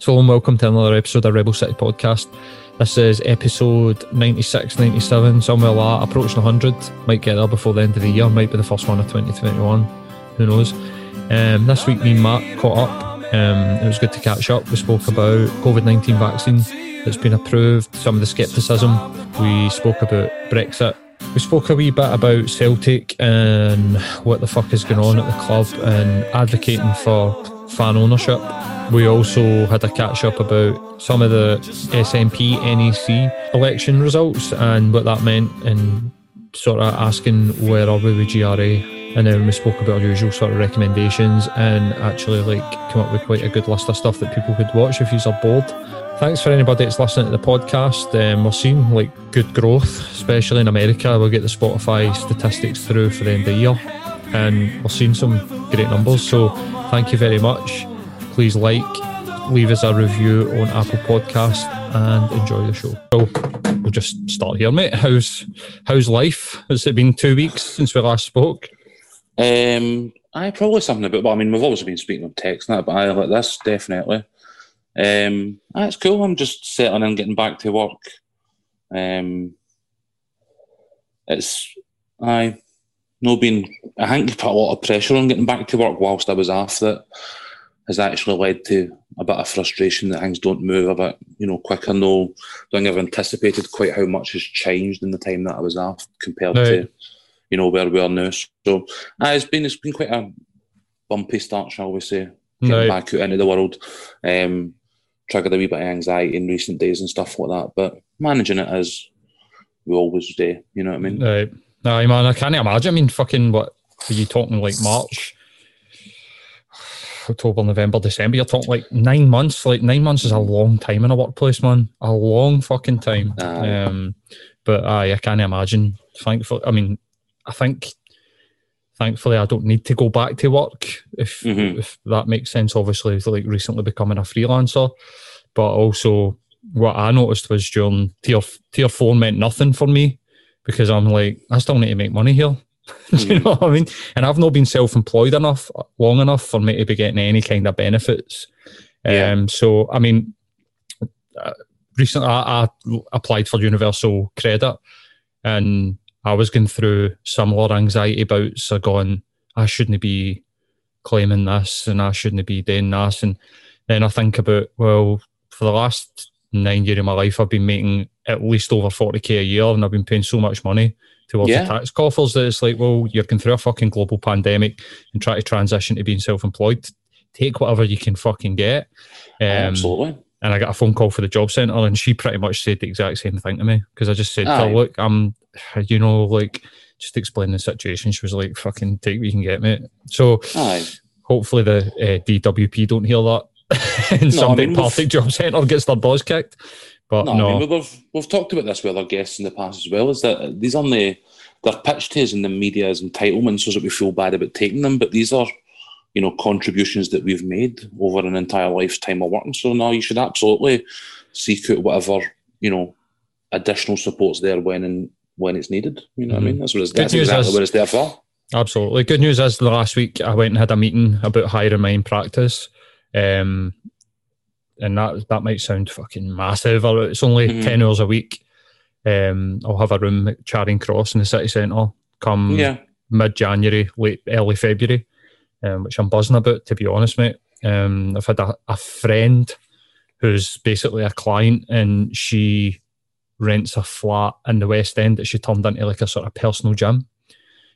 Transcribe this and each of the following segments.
So, and welcome to another episode of Rebel City Podcast. This is episode 96, 97, somewhere like approaching 100. Might get there before the end of the year, might be the first one of 2021. Who knows? Um, this week, me and Mark caught up. Um, it was good to catch up. We spoke about COVID 19 vaccine that's been approved, some of the scepticism. We spoke about Brexit. We spoke a wee bit about Celtic and what the fuck is going on at the club and advocating for fan ownership. We also had a catch up about some of the SNP NEC election results and what that meant, and sort of asking where are we with GRA. And then we spoke about our usual sort of recommendations and actually like come up with quite a good list of stuff that people could watch if you're bored. Thanks for anybody that's listening to the podcast. Um, we're seeing like good growth, especially in America. We'll get the Spotify statistics through for the end of the year, and we're seeing some great numbers. So thank you very much. Please like, leave us a review on Apple Podcast, and enjoy the show. So we'll just start here, mate. How's how's life? Has it been two weeks since we last spoke? Um, I probably something about. Well, I mean, we've always been speaking on text, that, but I like this definitely. Um, that's cool. I'm just settling and getting back to work. Um, it's I no been. I think put a lot of pressure on getting back to work whilst I was off. That has actually led to a bit of frustration that things don't move a bit, you know, quicker. No, don't have anticipated quite how much has changed in the time that I was off compared to, you know, where we are now. So, uh, it's been it's been quite a bumpy start, shall we say, getting Right. back out into the world. Um, triggered a wee bit of anxiety in recent days and stuff like that, but managing it as we always do. You know what I mean? Right. No, man, I can't imagine. I mean, fucking, what are you talking like March, October, November, December? You're talking like nine months. Like, nine months is a long time in a workplace, man. A long fucking time. Um, but aye, I can't imagine. Thankfully, I mean, I think, thankfully, I don't need to go back to work if, Mhm. if that makes sense. Obviously, like recently becoming a freelancer, but also what I noticed was during tier tier four meant nothing for me because I'm like I still need to make money here. Do you know what I mean? And I've not been self-employed enough long enough for me to be getting any kind of benefits. Yeah. Um, so I mean, uh, recently I, I applied for universal credit, and I was going through some similar anxiety bouts. So going, I shouldn't be claiming this, and I shouldn't be doing this, and then I think about well, for the last nine years of my life, I've been making at least over forty k a year, and I've been paying so much money towards Yeah. the tax coffers that it's like, well, you're going through a fucking global pandemic and try to transition to being self-employed. Take whatever you can fucking get. Um, Absolutely. and I got a phone call for the job centre, and she pretty much said the exact same thing to me because I just said, "Look, I'm, you know, like just explain the situation." She was like, "Fucking take what you can get, mate." So Aye. hopefully the uh, DWP don't hear that, and some I big mean, Partick job centre gets their balls kicked. But No, no, I mean, we've we've talked about this with other guests in the past as well. Is that these aren't the they're pitched to us in the media as entitlements, so that we feel bad about taking them. But these are, you know, contributions that we've made over an entire lifetime of working. So no, you should absolutely seek out whatever you know additional supports there when and when it's needed. You know what I mean? That's what it's Good that's news exactly is- what it's there for. Absolutely. Good news is the last week I went and had a meeting about hiring my own practice. Um, and that that might sound fucking massive. It's only Mhm. 10 hours a week. Um, I'll have a room at Charing Cross in the city centre come Yeah. mid January, late early February, um, which I'm buzzing about, to be honest, mate. Um, I've had a, a friend who's basically a client and she rents a flat in the West End that she turned into like a sort of personal gym.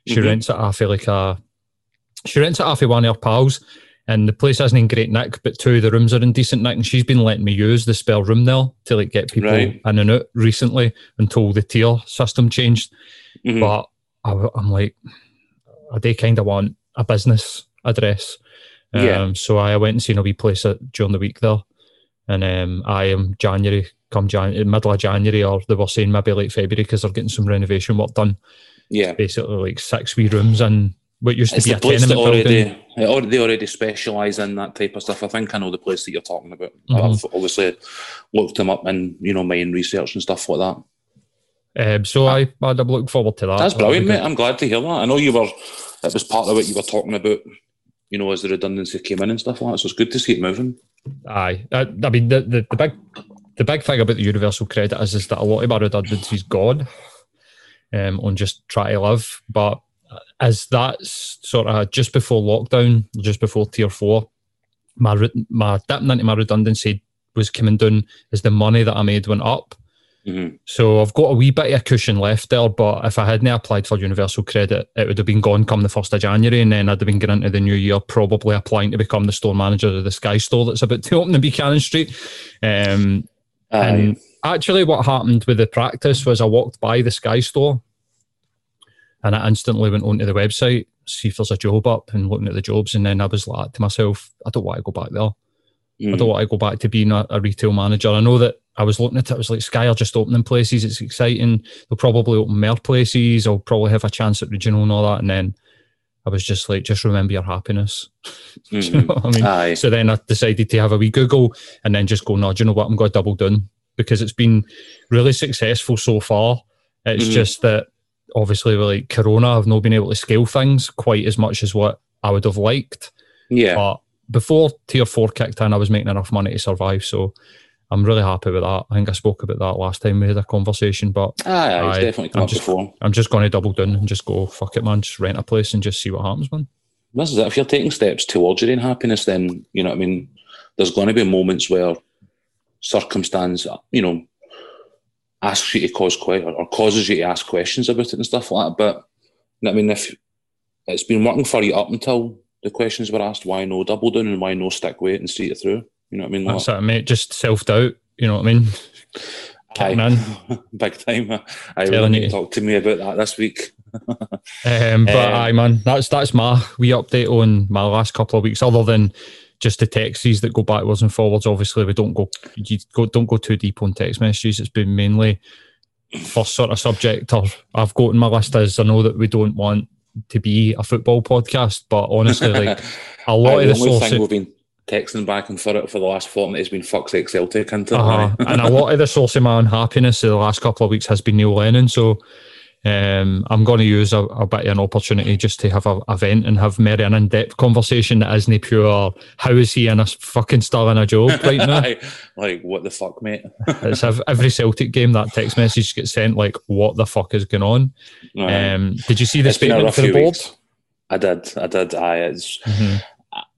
She Mhm. rents it off of like a she rents it off of one of her pals and the place isn't in great nick, but two of the rooms are in decent nick and she's been letting me use the spare room there to like get people Right. in and out recently until the tier system changed. Mhm. But I, am like, I do kind of want a business address. Um, Yeah. So I went and seen a wee place at, during the week there. And um, I am January, come Jan- middle of January, or they were saying maybe late February because they're getting some renovation work done. yeah. Basically, like six wee rooms in what used to It's be the a place that tenement already, they already they already specialise in that type of stuff. I think I know the place that you're talking about. Mhm. I've obviously looked them up and you know my own research and stuff like that. Um, so I, I'd look forward to that. That's brilliant, mate. I'm glad to hear that. I know you were. It was part of what you were talking about you know, as the redundancy came in and stuff like that. So it's good to see it moving. Aye, uh, I mean the, the the big the big thing about the universal credit is is that a lot of our redundancy's gone, um, on just try to live. But as that's sort of just before lockdown, just before tier four, my my dipping into my redundancy was coming down as the money that I made went up. Mm-hmm. So I've got a wee bit of a cushion left there, but if I hadn't applied for universal credit, it would have been gone come the first of January, and then I'd have been getting into the new year probably applying to become the store manager of the Sky Store that's about to open in Buchanan Street. Um, and actually, what happened with the practice was I walked by the Sky Store, and I instantly went onto the website, see if there's a job up, and looking at the jobs, and then I was like to myself, I don't want to go back there. Mm. I don't want to go back to being a, a retail manager. I know that I was looking at it, I was like, Sky are just opening places. It's exciting. They'll probably open more places. I'll probably have a chance at regional and all that. And then I was just like, just remember your happiness. Mm-hmm. you know what I mean? Aye. So then I decided to have a wee Google and then just go, no, do you know what? I'm going to double down because it's been really successful so far. It's Mhm. just that obviously with like Corona, I've not been able to scale things quite as much as what I would have liked. Yeah. But before tier four kicked in, I was making enough money to survive. So I'm really happy with that. I think I spoke about that last time we had a conversation, but ah, aye, it's Aye, definitely come I'm just- before. I'm just going to double down and just go, fuck it, man. Just rent a place and just see what happens, man. This is it. If you're taking steps towards your own happiness, then you know what I mean. There's going to be moments where circumstance, you know, asks you to cause que- or causes you to ask questions about it and stuff like that. But you know what I mean, if it's been working for you up until the questions were asked, why no double down and why no stick with it and see it through? You know what I mean? Like, That's it, mate. Just self doubt. You know what I mean? In. big time. I really need to talk to me about that this week. Um, but Um, aye, man, that's that's my wee update on my last couple of weeks. Other than just the texts that go backwards and forwards. Obviously, we don't go you go don't go too deep on text messages. It's been mainly first sort of subject or I've got in my list is I know that we don't want to be a football podcast, but honestly, like a lot of the sources. thing we've been texting back and forth for the last fortnight has been fuck's sake Celtic? Uh-huh. and a lot of the source of my unhappiness in the last couple of weeks has been Neil Lennon. So um, I'm going to use a, a bit of an opportunity just to have a, a vent and have maybe an in-depth conversation that isn't pure. How is he in a fucking still in a job right now? Like what the fuck, mate? it's every Celtic game that text message gets sent like, "What the fuck is going on?" Aye. Um, did you see the It's statement for the board? weeks. I did, I did. I. it's. Mhm.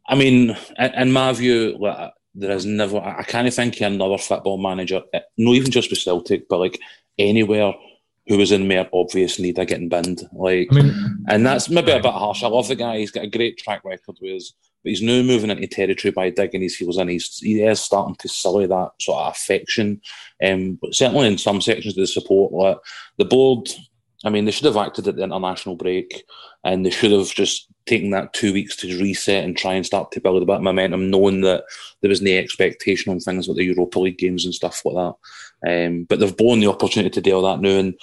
I mean, in, my view, like, there is never. I I can't think of another football manager, eh, not even just with Celtic, but like anywhere who was in more obvious need of getting binned. Like, I mean, and that's maybe a bit harsh. I love the guy; he's got a great track record with us, but he's now moving into territory by digging his heels in. He's he is starting to sully that sort of affection. Um, but certainly in some sections of the support, like the board. I mean, they should have acted at the international break, and they should have just taken that two weeks to reset and try and start to build a bit of momentum, knowing that there was no expectation on things like the Europa League games and stuff like that. Um, but they've blown the opportunity to do all that now, and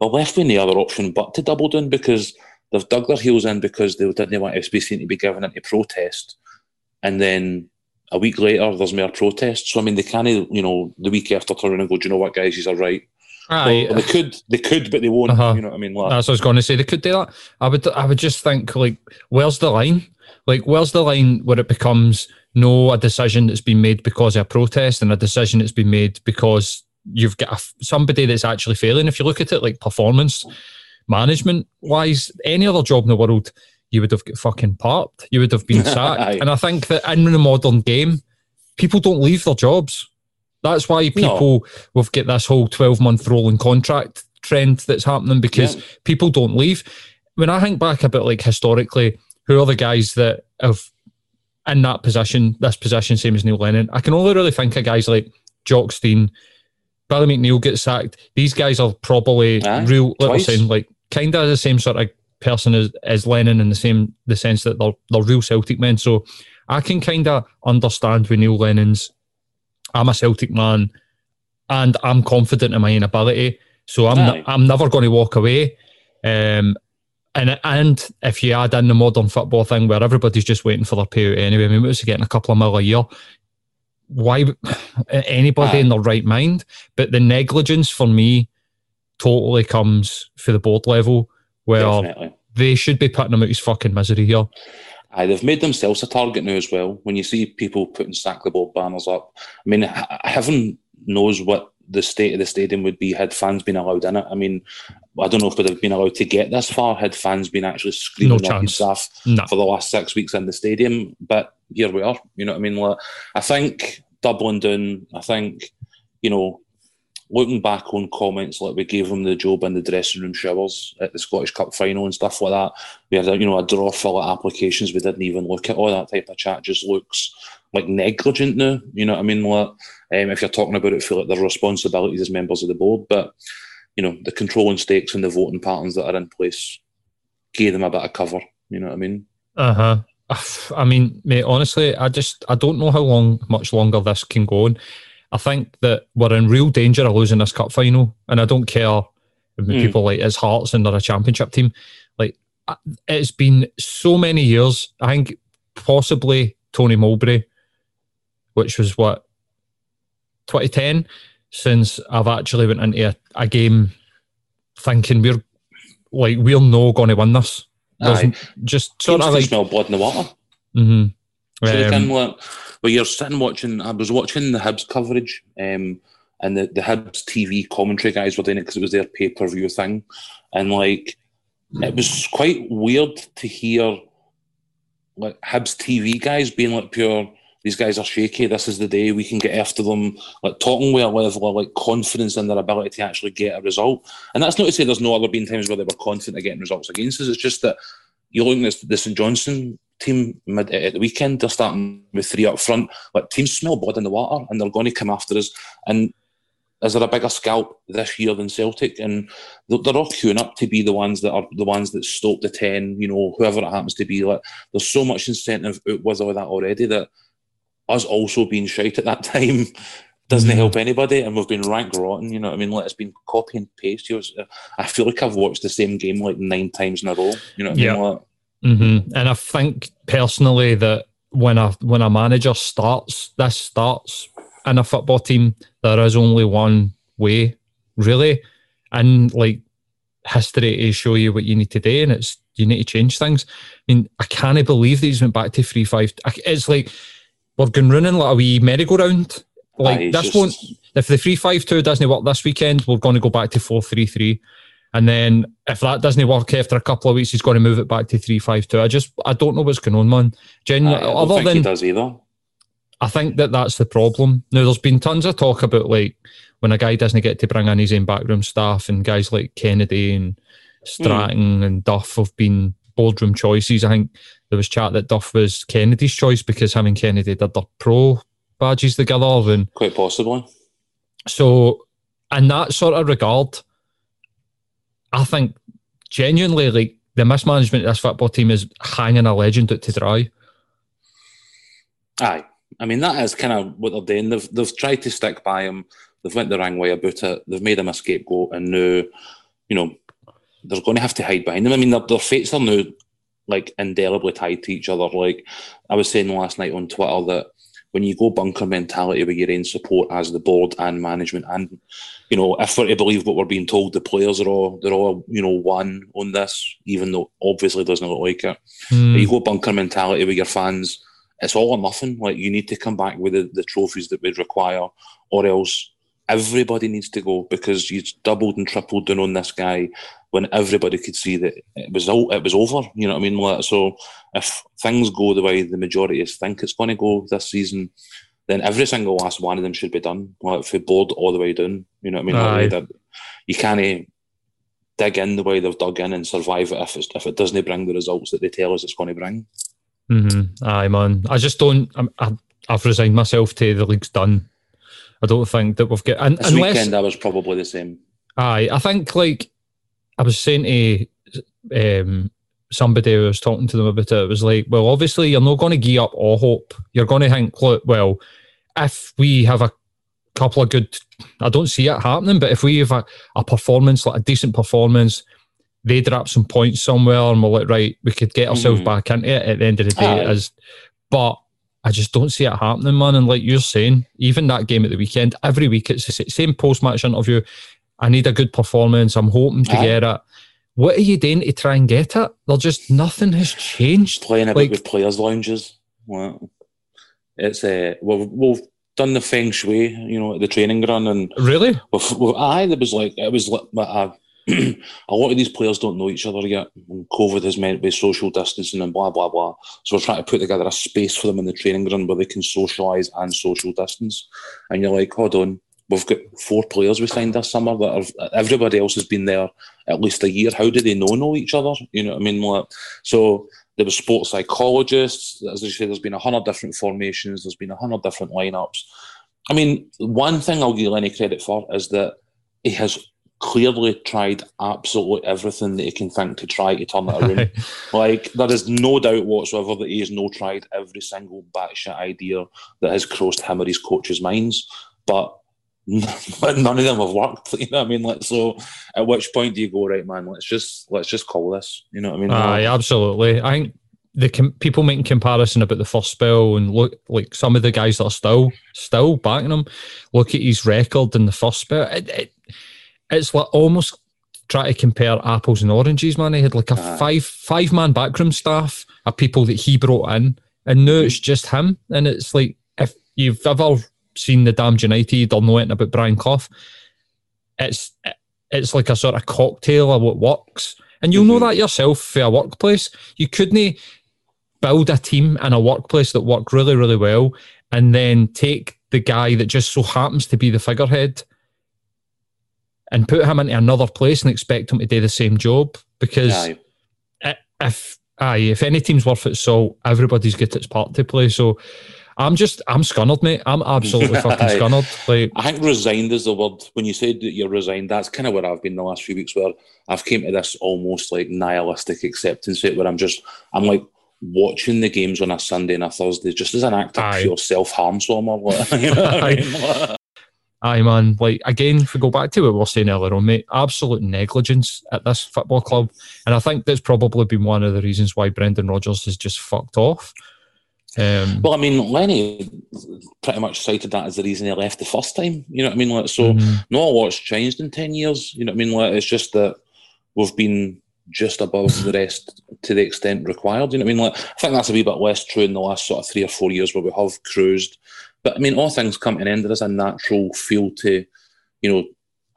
they're left with no other option but to double down because they've dug their heels in because they didn't want SBC to be given into protest, and then a week later there's more protests. So I mean, they can't, you know, the week after turn around and go, do you know what, guys, you are right. aye, Well, they could, they could, but they won't. Uh-huh. You know what I mean? Like, That's what I was going to say. They could do that. I would. I would just think like, where's the line? Like, where's the line where it becomes no a decision that's been made because of a protest and a decision that's been made because you've got a somebody that's actually failing. If you look at it like performance management wise, any other job in the world, you would have got fucking parked. You would have been sacked. And I think that in the modern game, people don't leave their jobs. That's why people we've got this whole twelve month rolling contract trend that's happening because Yeah. people don't leave. When I think back a bit like historically, who are the guys that have in that position, this position, same as Neil Lennon? I can only really think of guys like Jock Stein, Billy McNeill gets sacked. These guys are probably Aye, real little like kind of the same sort of person as, as Lennon in the same the sense that they're they're real Celtic men. So I can kind of understand with Neil Lennon's I'm a Celtic man and I'm confident in my own ability. So I'm Aye. I'm never going to walk away. Um, and and if you add in the modern football thing where everybody's just waiting for their payout anyway, I mean, what was he getting a couple of mil a year? Why anybody in their right mind? But the negligence for me totally comes for the board level where definitely. they should be putting him out his fucking misery here. Aye, they've made themselves a target now as well. When you see people putting sack the ball banners up, I mean, heaven knows what the state of the stadium would be had fans been allowed in it. I mean, I don't know if they'd have been allowed to get this far had fans been actually screaming No chance. stuff No. for the last six weeks in the stadium. But here we are. You know what I mean? Like, I think Dublin down. I think you know, looking back on comments like we gave them the job in the dressing room showers at the Scottish Cup final and stuff like that. We had a, you know a draw full of applications. We didn't even look at all that type of chat. Just looks like negligent now. You know what I mean? Like, um, if you're talking about it, feel like their responsibilities as members of the board, but you know the controlling stakes and the voting patterns that are in place gave them a bit of cover. You know what I mean? Uh huh. I mean, mate, honestly, I just I don't know how long, much longer this can go on. I think that we're in real danger of losing this cup final, and I don't care if Mm. people like it's Hearts and they're a championship team. Like it's been so many years. I think possibly Tony Mowbray, which was what 2010, since I've actually went into a, a game thinking we're like we're no going to win this. Aye. just Teams sort of like smell blood in the water. Mm-hmm. So Um, like, well, you're sitting watching. I was watching the Hibs coverage, um, and the the Hibs TV commentary guys were doing it because it was their pay per view thing, and like it was quite weird to hear like Hibs TV guys being like pure. These guys are shaky. This is the day we can get after them. Like talking with a level of like confidence in their ability to actually get a result. And that's not to say there's no other been times where they were confident of getting results against us. It's just that you're looking at the St Johnstone team mid, at the weekend. They're starting with three up front. Like teams smell blood in the water, and they're going to come after us. And is there a bigger scalp this year than Celtic? And they're all queuing up to be the ones that are the ones that stop the ten. You know, whoever it happens to be. Like there's so much incentive out with all that already that us also being shite at that time doesn't Mhm. help anybody, and we've been rank rotten. You know what I mean? Like it's been copy and paste. You know, I feel like I've watched the same game like nine times in a row. You know what I mean? Like, hmm And I think personally that when a when a manager starts, this starts in a football team, there is only one way, really, and like history to show you what you need to do, and it's you need to change things. I mean, I can't believe these went back to three five. It's like we're going running like a wee merry-go-round. Like aye, this just- won't if the three five two doesn't work this weekend, we're going to go back to four three three, and then if that doesn't work after a couple of weeks, he's going to move it back to three five two. I just I don't know what's going on, man. Genuinely, I don't other think he does either. I think that that's the problem. Now, there's been tons of talk about like when a guy doesn't get to bring in his own backroom staff, and guys like Kennedy and hmm. Strachan and Duff have been boardroom choices. I think there was chat that Duff was Kennedy's choice because him and Kennedy did their pro badges together, and Quite possibly. so, in that sort of regard, I think genuinely, like the mismanagement of this football team is hanging a legend out to dry. Aye. I mean, that is kind of what they're doing. They've, they've tried to stick by him. They've went the wrong way about it. They've made him a scapegoat, and now, you know, they're going to have to hide behind him. I mean, their, their fates are now like indelibly tied to each other. Like I was saying last night on Twitter that when you go bunker mentality with your own support as the board and management, and you know, if we're to believe what we're being told, the players are all they're all you know one on this, even though obviously it doesn't look like it. Hmm. You go bunker mentality with your fans, it's all or nothing. Like you need to come back with the, the trophies that we require, or else everybody needs to go because you've doubled and tripled down on this guy when everybody could see that it was all it was over. You know what I mean? So if things go the way the majority think it's going to go this season, then every single last one of them should be done. Like for board all the way down. You know what I mean? You can't dig in the way they've dug in and survive it if it's, if it doesn't bring the results that they tell us it's going to bring. Mm-hmm. Aye, man. I just don't. I'm, I, I've resigned myself to the league's done. I don't think that we've got. And, This unless, weekend, I was probably the same. aye, I think like I was saying to um, somebody who was talking to them about it. It was like, well, obviously you're not going to give up all hope. You're going to think, look, well, if we have a couple of good, I don't see it happening, but if we have a, a performance like a decent performance. They drop some points somewhere, and we're like, right, we could get ourselves Mhm. back into it at the end of the day. As, but I just don't see it happening, man. And like you're saying, even that game at the weekend, every week it's the same post match interview. I need a good performance. I'm hoping to Aye. get it. what are you doing to try and get it? They're just nothing has changed. Playing about like, with players' lounges. Well, it's uh, we've, we've done the feng shui, you know, at the training ground, and really, with, with, I there was like it was like a, a lot of these players don't know each other yet. And COVID has meant with social distancing and blah blah blah. So we're trying to put together a space for them in the training ground where they can socialise and social distance. And you're like, hold on, we've got four players we signed this summer that have everybody else has been there at least a year. How do they know know each other? You know what I mean? Like, so there was sports psychologists. As I say, there's been a hundred different formations. There's been a hundred different lineups. I mean, one thing I'll give Lenny credit for is that he has clearly tried absolutely everything that he can think to try to turn it around. like there is no doubt whatsoever that he has no tried every single batshit idea that has crossed him or his coach's minds. But none of them have worked. You know what I mean? Like, so at which point do you go, right, man? Let's just let's just call this. You know what I mean? Aye, absolutely. I think the com- people making comparison about the first spell and look like some of the guys that are still still backing him. Look at his record in the first spell. It, it, it's like almost try to compare apples and oranges. Man, he had like a Aye. five five man backroom staff of people that he brought in, and now it's just him. And it's like if you've ever seen the Damned United or know anything about Brian Clough, it's it's like a sort of cocktail of what works. And you'll mm-hmm. know that yourself for a workplace. You couldn't build a team in a workplace that worked really, really well and then take the guy that just so happens to be the figurehead and put him into another place and expect him to do the same job. Because aye. if aye, if any team's worth its salt, everybody's got its part to play. So I'm just, I'm scunnered, mate. I'm absolutely fucking scunnered. Like, I think resigned is the word. When you said that you're resigned, that's kind of where I've been the last few weeks, where I've came to this almost like nihilistic acceptance it, where I'm just, I'm like watching the games on a Sunday and a Thursday just as an act of Aye. pure self harm. So I'm like, you know I mean? Aye, man. Like again, if we go back to what we were saying earlier on, mate, absolute negligence at this football club, and I think that's probably been one of the reasons why Brendan Rodgers has just fucked off. Um, well, I mean, Lenny pretty much cited that as the reason he left the first time. You know what I mean? Like, so mm-hmm. not a lot's changed in ten years. You know what I mean? Like, it's just that we've been just above the rest to the extent required. You know what I mean? Like, I think that's a wee bit less true in the last sort of three or four years where we have cruised. But I mean, all things come to an end. There is a natural feel to, you know,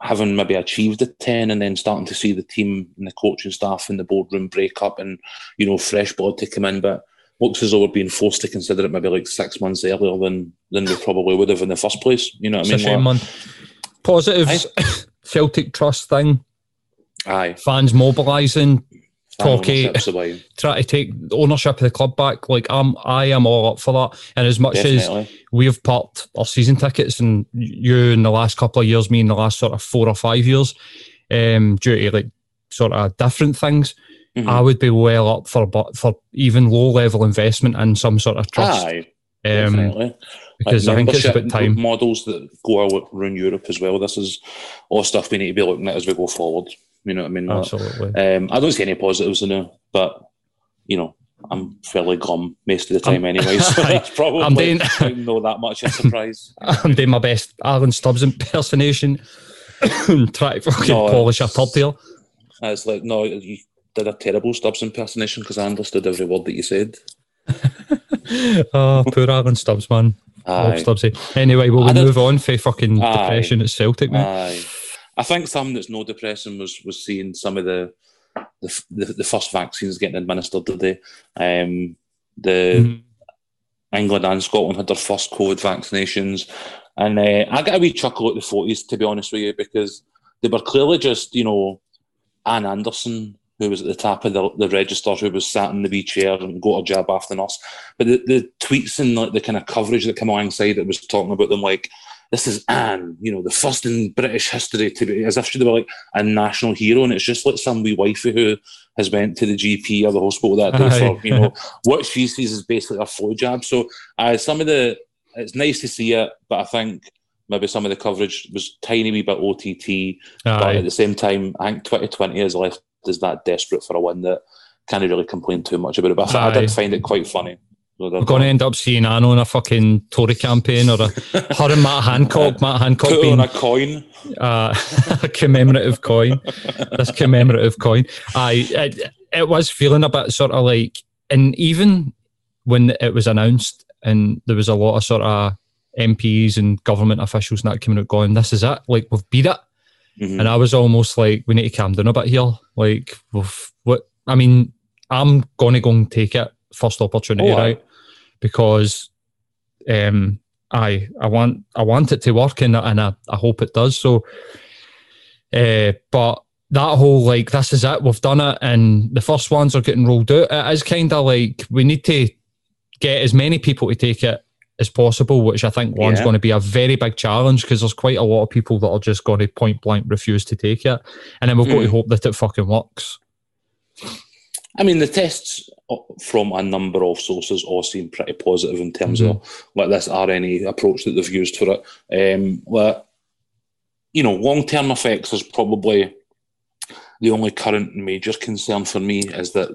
having maybe achieved the 10 and then starting to see the team and the coaching staff in the boardroom break up and, you know, fresh blood to come in. But looks as though we're being forced to consider it maybe like six months earlier than than we probably would have in the first place. You know what it's I mean? Man. Positives, I, Celtic trust thing. Aye. Fans mobilising. Talkie try to take ownership of the club back. Like I'm, I am all up for that. And as much Definitely. as we've popped our season tickets, and you in the last couple of years, me in the last sort of four or five years, um, due to like sort of different things, mm-hmm. I would be well up for for even low level investment in some sort of trust. Aye, um, definitely. Because like I think it's about time. Models that go around Europe as well. This is all stuff we need to be looking at as we go forward. You know what I mean? Absolutely. Um, I don't see any positives in it, but you know, I'm fairly glum most of the time I'm, anyway, so that's probably I'm doing, not that much a surprise. I'm doing my best Alan Stubbs impersonation, try to fucking no, polish a top deal. It's like no, you did a terrible Stubbs impersonation because I understood every word that you said. oh, poor Alan Stubbs, man. Aye. Stubbsy. Anyway, will we did, move on for fucking aye, depression at Celtic, man? Aye. I think something that's no depressing was was seeing some of the the, the, the first vaccines getting administered today. Um, the mm. England and Scotland had their first COVID vaccinations, and uh, I got a wee chuckle at the forties to be honest with you because they were clearly just you know Anne Anderson who was at the top of the, the register, who was sat in the wee chair and got a jab after nurse. But the, the tweets and like the kind of coverage that came alongside it was talking about them like, this is Anne, you know, the first in British history to be, as if she were like a national hero. And it's just like some wee wifey who has went to the GP or the hospital that day for, you know, what she sees is basically a flu jab. So uh, some of the, it's nice to see it, but I think maybe some of the coverage was tiny wee bit OTT. Aye. But at the same time, I think 2020 has left is that desperate for a win that can't really complain too much about it. But I, I did find it quite funny. So We're going to end up seeing Anno in a fucking Tory campaign or a her and Matt Hancock. Matt Hancock put being on a coin. uh, a commemorative coin. This commemorative coin. I it, it was feeling a bit sort of like, and even when it was announced, and there was a lot of sort of MPs and government officials and that coming out going, "This is it. Like we've beat it." Mhm. And I was almost like, "We need to calm down a bit here." Like, we've, what? I mean, I'm going to go and take it first opportunity, Oh, right? Because um, I I want I want it to work, and, and I, I hope it does. So, uh, but that whole like this is it, we've done it, and the first ones are getting rolled out. It is kind of like we need to get as many people to take it as possible, which I think one's Yeah. going to be a very big challenge because there's quite a lot of people that are just going to point blank refuse to take it, and then we've got to Mm. hope that it fucking works. I mean, the tests uh, from a number of sources all seem pretty positive in terms of like this RNA approach that they've used for it. Um, like, you know, long term effects is probably the only current major concern for me is that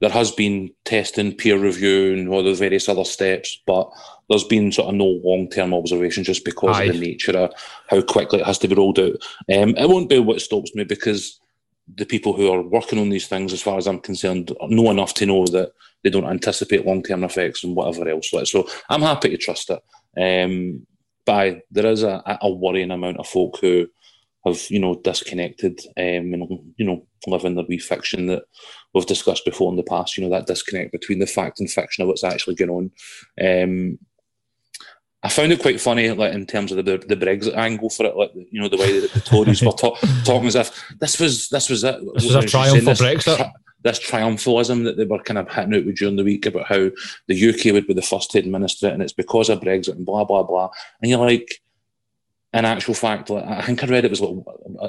there has been testing, peer review, and all the various other steps, but there's been sort of no long term observation just because Aye. of the nature of how quickly it has to be rolled out. Um, it won't be what stops me because the people who are working on these things, as far as I'm concerned, know enough to know that they don't anticipate long term effects and whatever else. Like, So I'm happy to trust it. Um, but there is a, a worrying amount of folk who have, you know, disconnected um, and, you know, live in their wee fiction that we've discussed before in the past, you know, that disconnect between the fact and fiction of what's actually going on. Um, I found it quite funny, like in terms of the the Brexit angle for it, like you know the way that the Tories were ta- talking as if this was this was it. This was a triumph for Brexit. tri- this triumphalism that they were kind of hitting out with during the week about how the UK would be the first to administer it, and it's because of Brexit and blah blah blah. And you're like, in actual fact, like, I think I read it was like,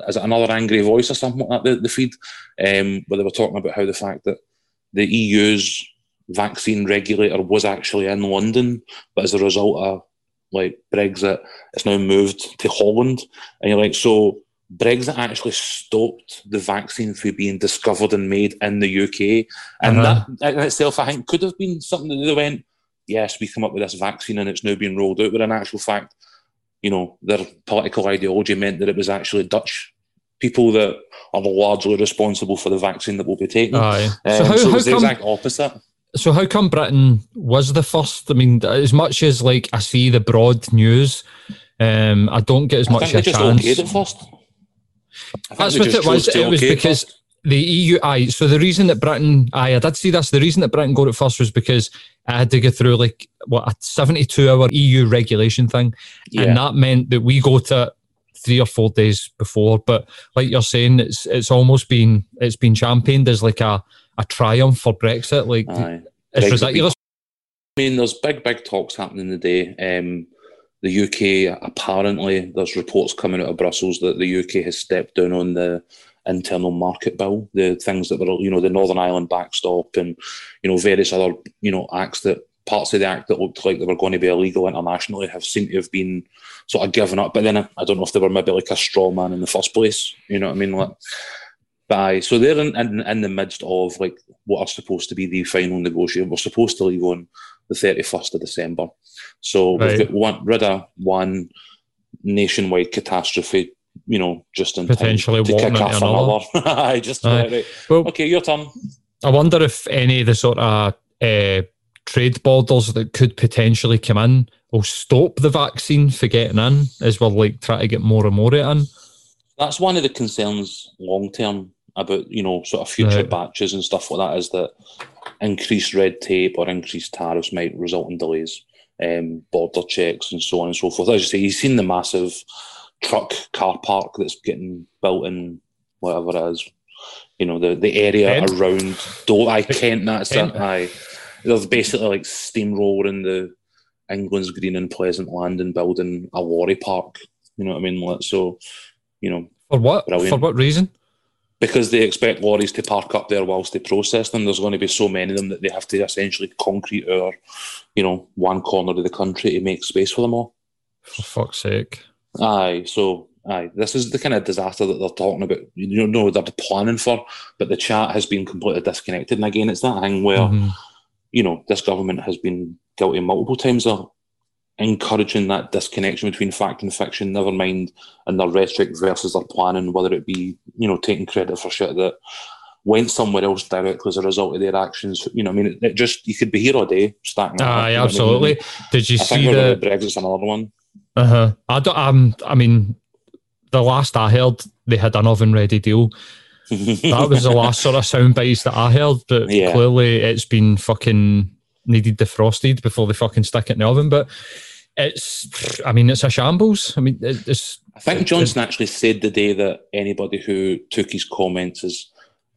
it another angry voice or something like that? The, the feed, um, where they were talking about how the fact that the EU's vaccine regulator was actually in London, but as a result of like Brexit, it's now moved to Holland, and you're like, so Brexit actually stopped the vaccine from being discovered and made in the UK, and Uh-huh. that in itself, I think, could have been something that they went, yes, we come up with this vaccine and it's now being rolled out, but in actual fact, you know, their political ideology meant that it was actually Dutch people that are largely responsible for the vaccine that will be taken. Um, so how, so it was the exact opposite. So how come Britain was the first? I mean, as much as like I see the broad news, um, I don't get as I much a chance. it first. I That's what it was. It was because first. the EU. Aye. So the reason that Britain, aye, I did see this. The reason that Britain got it first was because I had to go through like what a seventy-two hour EU regulation thing, Yeah. and that meant that we got it three or four days before. But like you're saying, it's it's almost been it's been championed as like a a triumph for Brexit. Like Aye. it's Brexit ridiculous. I mean, there's big, big talks happening today. Um, the UK apparently there's reports coming out of Brussels that the UK has stepped down on the internal market bill, the things that were, you know, the Northern Ireland backstop and you know various other, you know, acts that parts of the act that looked like they were going to be illegal internationally have seemed to have been sort of given up. But then I don't know if they were maybe like a straw man in the first place. You know what I mean? Like, aye, so they're in, in, in the midst of like what are supposed to be the final negotiation. We're supposed to leave on the 31st of December. So Right. we've got one, rid of one nationwide catastrophe, you know, just in Potentially time to kick off another. Aye, just about right. Well, Okay, your turn. I wonder if any of the sort of uh, trade borders that could potentially come in will stop the vaccine for getting in as we're like trying to get more and more of it in. That's one of the concerns long term about, you know, sort of future Right. batches and stuff like that is that increased red tape or increased tariffs might result in delays, um, border checks and so on and so forth. As you say, you've seen the massive truck car park that's getting built in whatever it is. You know, the, the area Kent? around Do I Kent, that's Kent. it. They're basically like steamrolling the England's green and pleasant land and building a lorry park. You know what I mean? Like, so, you know, For what? Brilliant. For what reason? Because they expect lorries to park up there whilst they process them, there's going to be so many of them that they have to essentially concrete or, you know, one corner of the country to make space for them all. For fuck's sake. Aye, so aye, this is the kind of disaster that they're talking about. You know, they're planning for, but the chat has been completely disconnected. And again, it's that thing where Mhm. you know, this government has been guilty multiple times of encouraging that disconnection between fact and fiction, never mind and their rhetoric versus their planning, whether it be, you know, taking credit for shit that went somewhere else directly as a result of their actions. You know, I mean, it, it just, you could be here all day stacking. Aye, absolutely. I mean? Did you I see the. Brexit's another one. Uh huh. I, don't, um, I mean, the last I heard, they had an oven ready deal. that was the last sort of sound bites that I heard, but yeah. clearly it's been fucking needed defrosted before they fucking stick it in the oven. But it's, I mean, it's a shambles. I mean, it's. I think Johnson actually said the day that anybody who took his comments as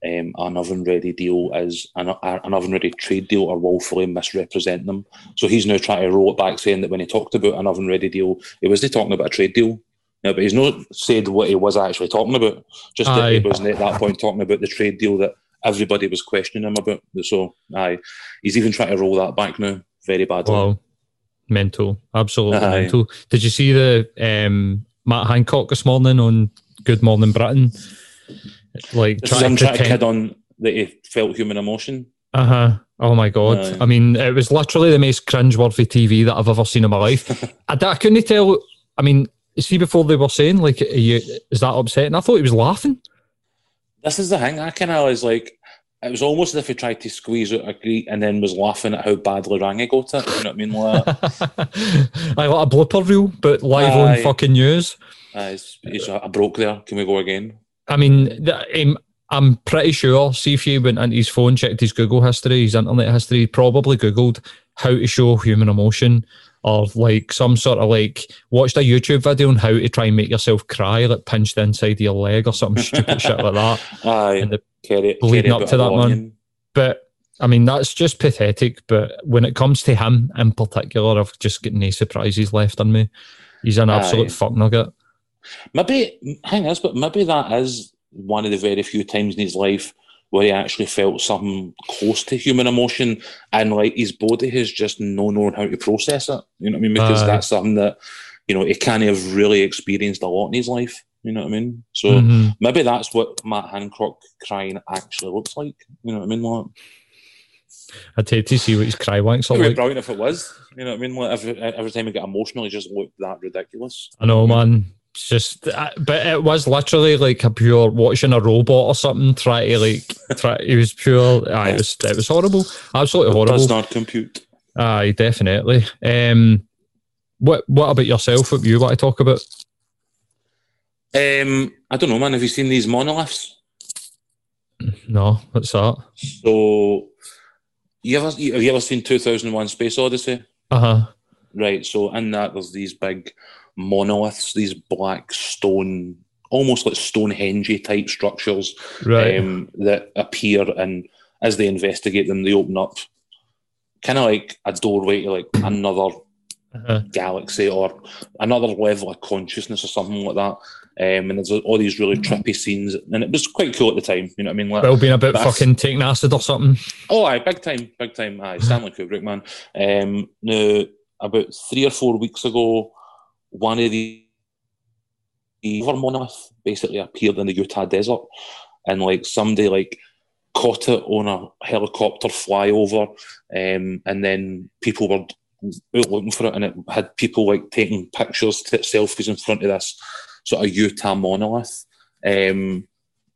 um, an oven ready deal as an, an oven ready trade deal or woefully misrepresent them. So he's now trying to roll it back, saying that when he talked about an oven ready deal, he wasn't talking about a trade deal. No, but he's not said what he was actually talking about. Just that aye. he wasn't at that point talking about the trade deal that everybody was questioning him about. So, aye, he's even trying to roll that back now. Very badly. Wow, mental, absolutely aye. mental. Did you see the um, Matt Hancock this morning on Good Morning Britain? Like this trying, to kid on that he felt human emotion. Uh huh. Oh my god! Aye. I mean, it was literally the most cringe-worthy TV that I've ever seen in my life. I, I couldn't tell. I mean, see before they were saying like, you, is that upsetting? I thought he was laughing. This is the thing. I kind of was like, it was almost as if he tried to squeeze out a greet and then was laughing at how badly Rangy got it. You know what I mean? Like, I like a blooper reel, but live uh, on fucking news. Uh, it's, it's a, a broke there. Can we go again? I mean, I'm, I'm pretty sure. See if you went into his phone, checked his Google history, his internet history, probably Googled how to show human emotion or like some sort of like watched a YouTube video on how to try and make yourself cry, like pinch the inside of your leg or something stupid shit like that. Aye, and the, carry, leading up to that one. But I mean, that's just pathetic. But when it comes to him in particular, I've just got no surprises left on me. He's an absolute Aye. fuck nugget. Maybe hang on, but maybe that is one of the very few times in his life where he actually felt something close to human emotion and like his body has just no known how to process it. You know what I mean? Because that's something that, you know, he can't have really experienced a lot in his life. You know what I mean? So mm-hmm. maybe that's what Matt Hancock crying actually looks like. You know what I mean? Like, I'd hate to see what his cry wanks are like. brilliant if it was. You know what I mean? Like every, every time he got emotional, he just looked that ridiculous. I know, man. It's just, but it was literally like a pure watching a robot or something try to like try. It was pure. Uh, it was it was horrible, absolutely horrible. It does not compute. Aye, definitely. Um, what what about yourself? What you want to talk about? Um, I don't know, man. Have you seen these monoliths? No, what's that? So, you ever have you ever seen Two Thousand One Space Odyssey? Uh huh. Right. So in that, there's these big monoliths, these black stone, almost like Stonehenge type structures right. um, that appear. And as they investigate them, they open up kind of like a doorway to like another uh-huh. galaxy or another level of consciousness or something like that. Um, and there's all these really trippy scenes, and it was quite cool at the time. You know what I mean? Like, well, being a bit fucking taking acid or something. Oh, aye, big time, big time. Aye, Stanley Kubrick, man. Um, now, about three or four weeks ago, one of the other monolith basically appeared in the Utah desert, and like somebody like caught it on a helicopter flyover, um, and then people were looking for it, and it had people like taking pictures, t- selfies in front of this sort of Utah monolith, um,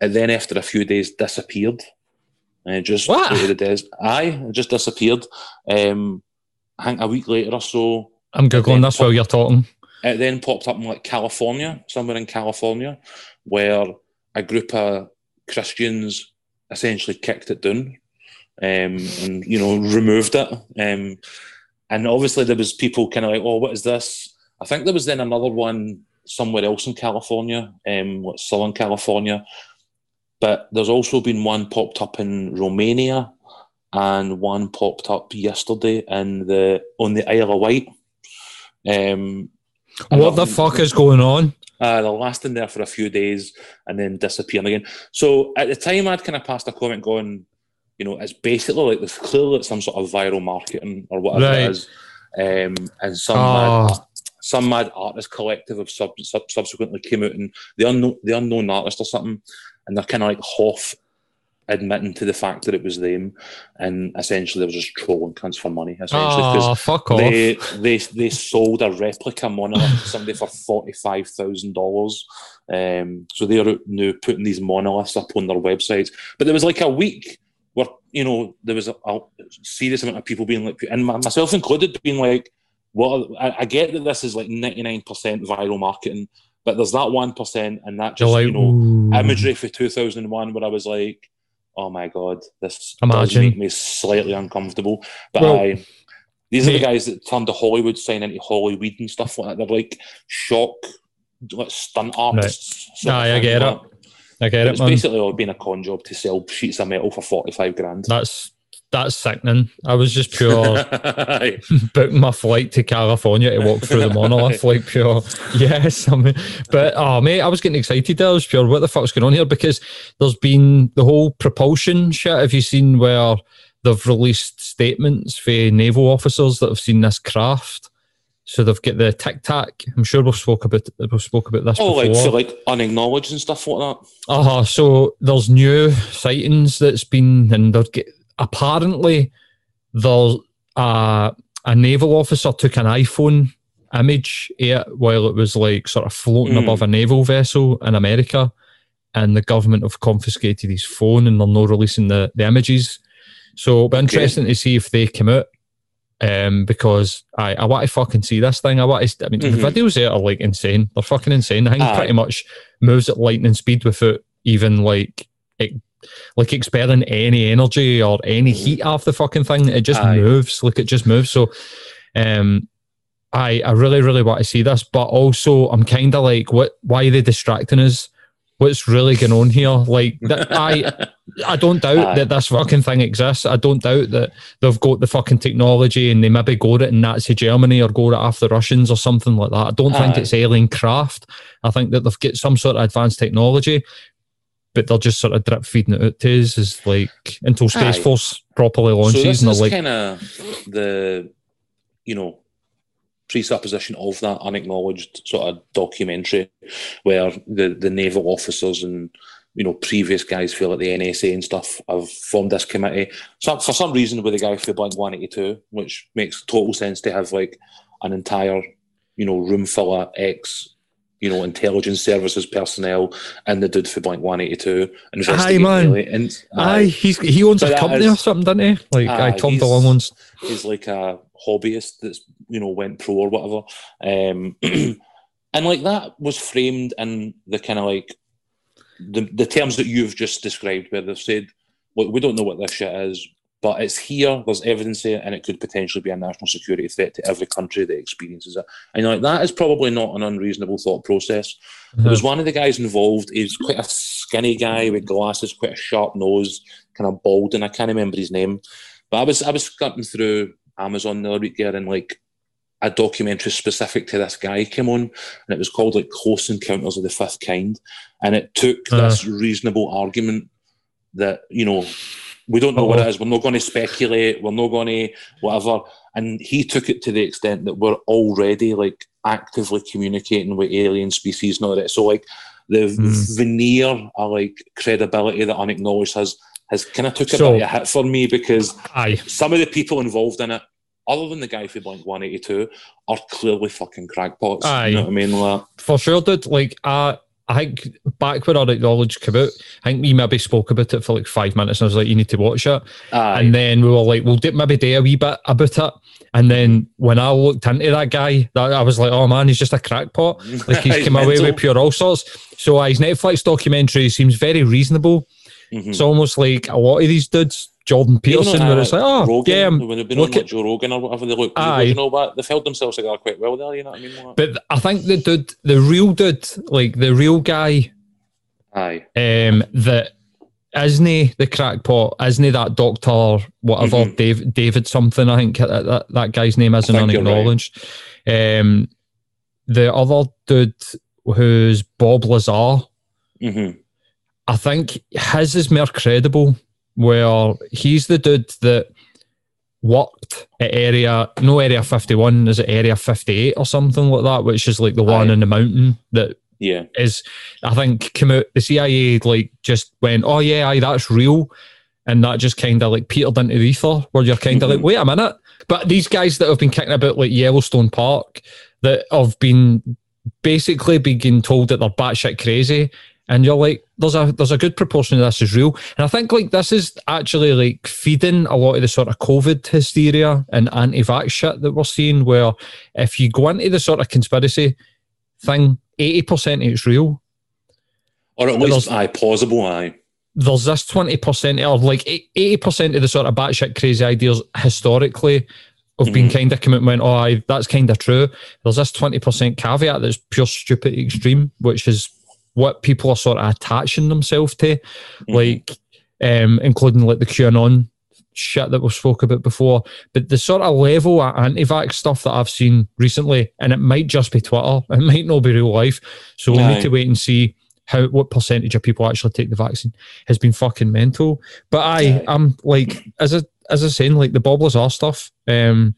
and then after a few days disappeared. And it just what? the desert. Aye, it just disappeared. Um, I think a week later or so. I'm googling this while you're talking. It then popped up in like California, somewhere in California, where a group of Christians essentially kicked it down um, and you know removed it. Um, and obviously there was people kind of like, oh, what is this? I think there was then another one somewhere else in California, um, Southern California. But there's also been one popped up in Romania, and one popped up yesterday in the on the Isle of Wight. Um, what the fuck is going on? Uh, they're lasting there for a few days and then disappearing again. So at the time, I'd kind of passed a comment going, you know, it's basically like there's clearly some sort of viral marketing or whatever right. it is, um, and some oh. mad, some mad artist collective have sub, sub, subsequently came out and the unknown the unknown artist or something, and they're kind of like half admitting to the fact that it was them, and essentially they were just trolling cunts for money. Essentially, Oh, fuck off. they they they sold a replica monolith to somebody for forty five thousand dollars. Um, so they're now putting these monoliths up on their websites. But there was like a week where you know there was a, a serious amount of people being like, and myself included, being like, "Well, I, I get that this is like ninety nine percent viral marketing, but there's that one percent, and that just like, you know "Ooh." imagery for two thousand and one, where I was like. Oh my god, this does Imagine. make me slightly uncomfortable. But Well, I, these are the guys that turned to Hollywood, sign into Hollywood and stuff like that. They're like shock, like stunt artists. Aye, I get it. that. I get But it, It's basically all been a con job to sell sheets of metal for forty five grand. That's that's sickening. I was just pure booking my flight to California to walk through the monolith, like pure. Yes, I mean, but oh mate, I was getting excited. There, I was pure. What the fuck's going on here? Because there's been the whole propulsion shit. Have you seen where they've released statements for naval officers that have seen this craft? So they've got the tic tac. I'm sure we've spoke about we've spoke about this oh, before. like for like unacknowledged and stuff like that. Uh-huh. So there's new sightings that's been, and they're get, apparently there's a, a naval officer took an iPhone image it while it was like sort of floating Mm. above a naval vessel in America, and the government have confiscated his phone and they're not releasing the, the images. So it'll be interesting to see if they come out. Um, because I, I want to fucking see this thing. I want to. I mean, Mhm. the videos there are like insane. They're fucking insane. The thing Aye. pretty much moves at lightning speed without even like like expelling any energy or any heat off the fucking thing. It just Aye. moves. Like it just moves. So, um, I I really really want to see this, but also I'm kind of like, what? Why are they distracting us? What's really going on here? Like that, I I don't doubt Aye. that this fucking thing exists. I don't doubt that they've got the fucking technology and they maybe go it in Nazi Germany or go it after Russians or something like that. I don't think it's alien craft. I think that they've got some sort of advanced technology, but they're just sort of drip feeding it out to us is like until Space Aye. Force properly so launches this and they're like, kind of the, you know, presupposition of that unacknowledged sort of documentary, where the the naval officers and you know previous guys feel like the NSA and stuff have formed this committee. So for some reason, with the guy for Blink One Eighty Two, which makes total sense to have like an entire you know room full of ex. You know, intelligence services personnel and the dude for Blink One Eighty Two investigating man. aliens. aye, he's he owns a company is- or something, doesn't he? Like, I Aye, Tom he's- owns. is like a hobbyist that's you know went pro or whatever um and like that was framed in the kind of like the, the terms that you've just described where they've said look we don't know what this shit is but it's here there's evidence there and it could potentially be a national security threat to every country that experiences it and like that is probably not an unreasonable thought process there was one of the guys involved he's quite a skinny guy with glasses quite a sharp nose kind of bald and i can't remember his name but I was I was skirting through Amazon the other week there and like a documentary specific to this guy came on and it was called like Close Encounters of the Fifth Kind. And it took Uh. this reasonable argument that, you know, we don't know what Uh-oh. it is, we're not going to speculate, we're not going to whatever. And he took it to the extent that we're already like actively communicating with alien species and all that. So like the Hmm. veneer of like credibility that unacknowledged has has kind of took a So- bit of a hit for me because Aye, some of the people involved in it, other than the guy for Blink 182, are clearly fucking crackpots. Aye. You know what I mean? Like, for sure, dude. Like, I, I think back when Unacknowledged came out, I think we maybe spoke about it for like five minutes, and I was like, "You need to watch it." aye. And then we were like, "We'll do, maybe day a wee bit about it." And then when I looked into that guy, that, I was like, "Oh man, he's just a crackpot. Like he's He's come away with pure all sorts." So uh, his Netflix documentary seems very reasonable. Mhm. It's almost like a lot of these dudes, Jordan Peterson, where it's like, "Oh, Rogan, yeah." When they've been look on like at- Joe Rogan or whatever, they look, Aye. you know what? They filled themselves together quite well there, you know what I mean? Like, But I think the dude, the real dude, like the real guy, aye. um, that isn't he the crackpot? Isn't he that doctor, whatever, Mhm. Dave, David something? I think that, that, that guy's name isn't you're right. unacknowledged. Um, the other dude who's Bob Lazar, hmm I think his is more credible, where he's the dude that worked at area, no area 51, is it area 58 or something like that, which is like the one Aye. in the mountain that Yeah. Is I think come out the CIA like just went, oh yeah, aye, that's real, and that just kind of like petered into the ether, where you're kind of like, mm-hmm. wait a minute. But these guys that have been kicking about like Yellowstone Park, that have been basically being told that they're batshit crazy, and you're like, there's a there's a good proportion of this is real, and I think like this is actually like feeding a lot of the sort of COVID hysteria and anti-vax shit that we're seeing. Where if you go into the sort of conspiracy thing, eighty percent it's real. Or at least, aye, plausible, aye. There's this twenty percent or like eighty percent of the sort of batshit crazy ideas historically have been Mhm. kind of come out and went, oh, aye, that's kind of true. There's this twenty percent caveat that's pure stupid extreme, which is what people are sort of attaching themselves to, Mhm. like um, including like the QAnon shit that we spoke about before. But the sort of level of anti-vax stuff that I've seen recently, and it might just be Twitter, it might not be real life. So we need to wait and see how what percentage of people actually take the vaccine has been fucking mental. But I, Aye. I'm like as I as I saying, like the Bob Lazar stuff, um,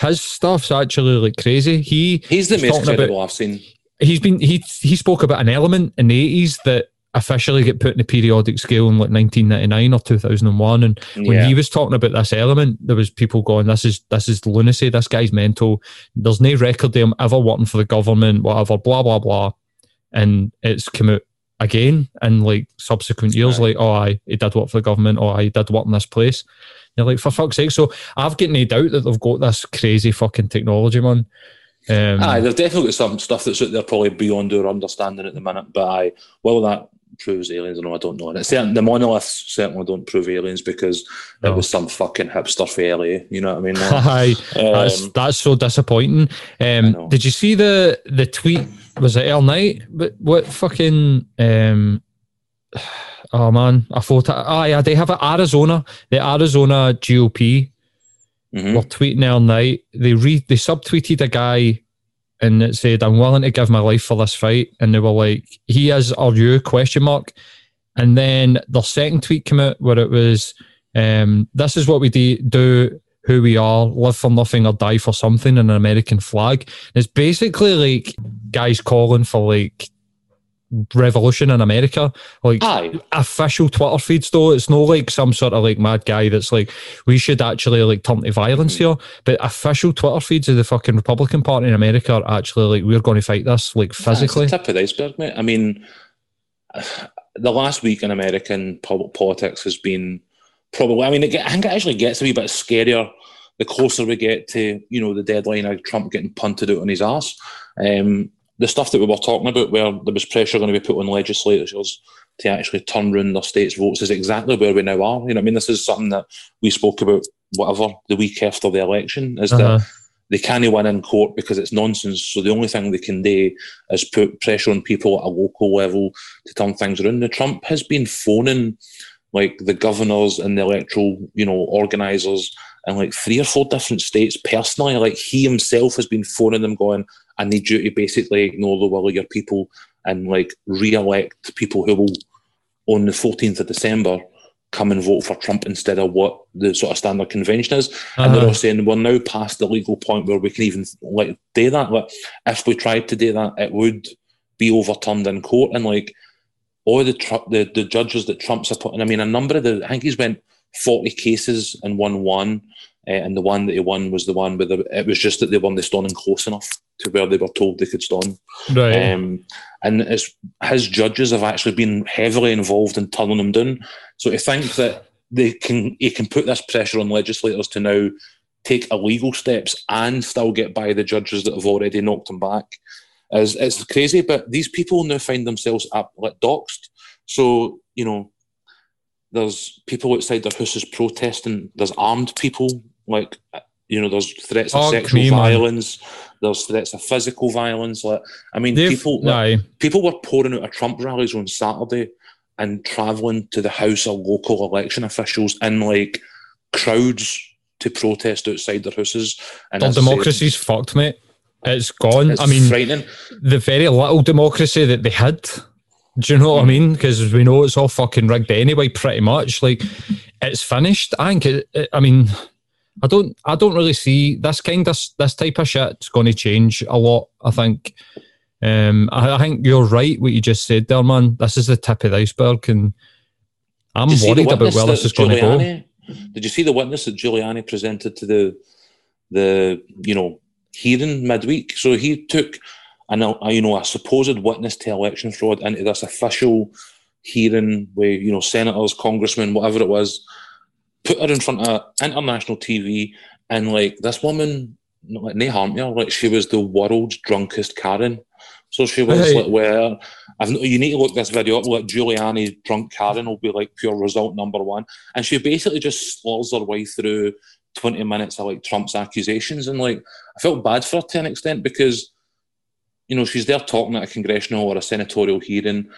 his stuff's actually like crazy. He He's the most talking about- I've seen. He's been he he spoke about an element in the eighties that officially get put in the periodic scale in like 1999 or 2001 and when Yeah. he was talking about this element there was people going this is this is lunacy. This guy's mental. There's no record of him ever working for the government whatever blah blah blah. And it's come out again in like subsequent years Aye. like oh I he did work for the government. Oh, or I did work in this place. You're like for fuck's sake. So I've got no doubt that they've got this crazy fucking technology man um, Aye, they've definitely got some stuff that's out there probably beyond our understanding at the minute. But aye, whether that proves aliens or no, I don't know. And it's certain, the monoliths certainly don't prove aliens because No. it was some fucking hipster for LA. You know what I mean? Aye, that's um, that's so disappointing. Um, did you see the the tweet? Was it L night? But what fucking um? Oh man, I thought. Yeah, they have it. Arizona. The Arizona GOP mhm. were tweeting all night. They re they subtweeted a guy, and it said, "I'm willing to give my life for this fight." And they were like, "He is or you?" Question mark. And then the second tweet came out where it was, um, "This is what we de- do." Who we are, live for nothing or die for something, and an American flag. And It's basically like guys calling for like revolution in America. Like Aye, official Twitter feeds though. It's not like some sort of like mad guy that's like we should actually like turn to violence here. But official Twitter feeds of the fucking Republican Party in America are actually like we're going to fight this like physically. It's the tip of the iceberg, mate. I mean, the last week in American public politics has been probably. I mean, it, I think it actually gets a wee bit scarier the closer we get to you know the deadline of Trump getting punted out on his ass. Um, the stuff that we were talking about, where there was pressure going to be put on legislators to actually turn round their states' votes, is exactly where we now are. You know, what I mean, this is something that we spoke about, whatever the week after the election, is that Uh-huh. they can't win in court because it's nonsense. So the only thing they can do is put pressure on people at a local level to turn things around. Now, Trump has been phoning like the governors and the electoral, you know, organisers in like three or four different states personally. Like he himself has been phoning them, going, "I need you to basically ignore the will of your people and like re-elect people who will, on the fourteenth of December." Come and vote for Trump instead of what the sort of standard convention is and they're Uh-huh. all saying we're now past the legal point where we can even like do that. Like if we tried to do that, it would be overturned in court. And like all the Tru- the the judges that Trump's appointing, I mean, a number of the I think he's went forty cases and won one, uh, and the one that he won was the one where the, it was just that they weren't standing close enough to where they were told they could stand. right. Um, and it's, his judges have actually been heavily involved in turning them down. So to think that they can, he can put this pressure on legislators to now take illegal steps and still get by the judges that have already knocked him back is it's crazy. But these people now find themselves up like doxed. So you know, there's people outside their houses protesting. There's armed people like. You know, there's threats of Fuck sexual man. violence. There's threats of physical violence. Like, I mean, They've- people like, people were pouring out of Trump rallies on Saturday and travelling to the house of local election officials in like crowds to protest outside their houses. And Their as I say, democracy's fucked, mate. It's gone. it's I mean, frightening. the very little democracy that they had. Do you know what I Mm. mean? Because we know it's all fucking rigged anyway. Pretty much, like it's finished. I think. It, it- I mean, I don't. I don't really see this kind of this type of shit's going to change a lot. I think. Um, I, I, think you're right what you just said there, man. This is the tip of the iceberg, and I'm worried about where this is going to go. Did you see the witness that Giuliani presented to the the you know hearing midweek? So he took an a, you know a supposed witness to election fraud into this official hearing with you know senators, congressmen, whatever it was, put her in front of international TV, and like this woman, like no harm her, like she was the world's drunkest Karen. So she was like, "Where I've, you need to look this video up. Like Giuliani's drunk Karen will be like pure result number one." And she basically just slurs her way through twenty minutes of like Trump's accusations, and like I felt bad for her to an extent because you know she's there talking at a congressional or a senatorial hearing.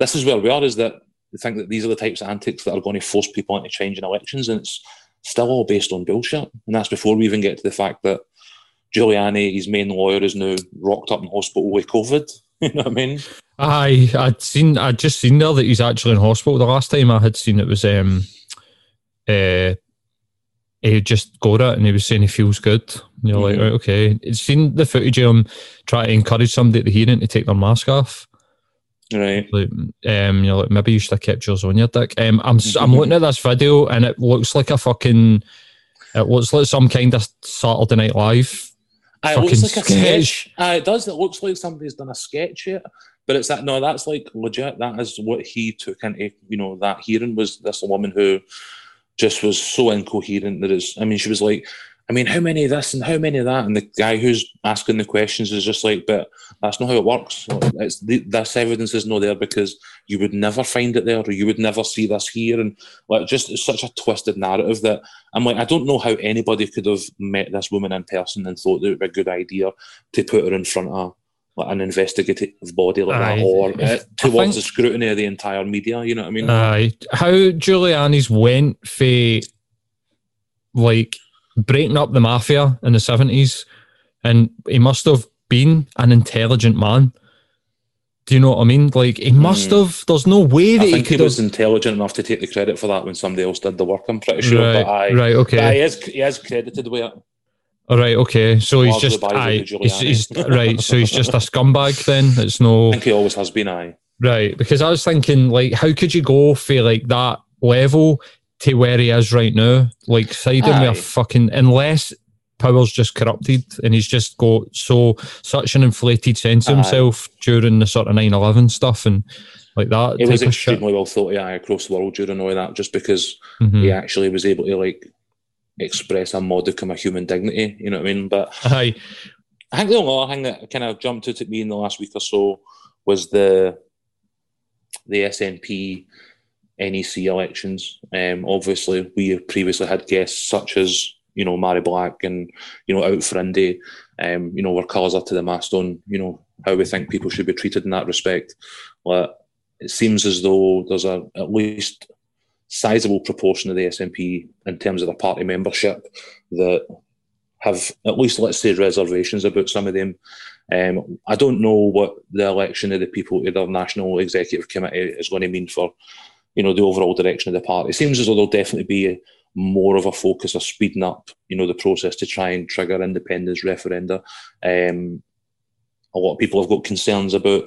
This is where we are. Is that they think that these are the types of antics that are going to force people into changing elections, and it's still all based on bullshit. And that's before we even get to the fact that Giuliani, his main lawyer, is now rocked up in hospital with COVID. You know what I mean? Aye, I'd seen, I'd just seen there that he's actually in hospital. The last time I had seen it was, um, uh, he just got it and he was saying he feels good. And you're mm-hmm. like, right, okay. It's seen the footage of him trying to encourage somebody at the hearing to take their mask off. Right. Like, um, you know, like maybe you should have kept yours on your dick. Um, I'm, mm-hmm. I'm looking at this video and it looks like a fucking, it looks like some kind of Saturday Night Live uh, it looks like sketch. a sketch. Uh, it does. It looks like somebody's done a sketch here. But it's that no, that's like legit. That is what he took into you know that hearing was this woman who just was so incoherent that it's. I mean, she was like, I mean, how many of this and how many of that? And the guy who's asking the questions is just like, but that's not how it works. It's this evidence is not there because you would never find it there, or you would never see this here, and like just it's such a twisted narrative that I'm like, I don't know how anybody could have met this woman in person and thought it would be a good idea to put her in front of like an investigative body like aye. that, or uh, towards think, the scrutiny of the entire media. You know what I mean? Aye. How Giuliani's went for like breaking up the mafia in the 70s, and he must have been an intelligent man. Do you know what I mean? Like he must mm. have. There's no way that I think he, he was intelligent enough to take the credit for that when somebody else did the work. I'm pretty sure. Right, but I, right, okay. But he is he is credited with it. All right, okay. So he's just aye, he's, he's, right. So he's just a scumbag then. It's no. I think he always has been. I Right, because I was thinking, like, how could you go for like that level to where he is right now. Like siding Aye. with a fucking unless Power's just corrupted and he's just got so such an inflated sense of himself during the sort of 9-11 stuff and like that. It was extremely well thought yeah, across the world during all that, just because mm-hmm. he actually was able to like express a modicum of human dignity, you know what I mean? But Aye. I think the only other thing that kind of jumped out at me in the last week or so was the the SNP NEC elections. Um, obviously, we have previously had guests such as you know Mhairi Black and you know out. Um, you know, where colours are to the mast on you know how we think people should be treated in that respect. But it seems as though there's a at least sizable proportion of the SNP in terms of the party membership that have at least let's say reservations about some of them. Um, I don't know what the election of the people to their national executive committee is going to mean for you know, the overall direction of the party. It seems as though there'll definitely be more of a focus of speeding up, you know, the process to try and trigger independence referenda. Um, a lot of people have got concerns about,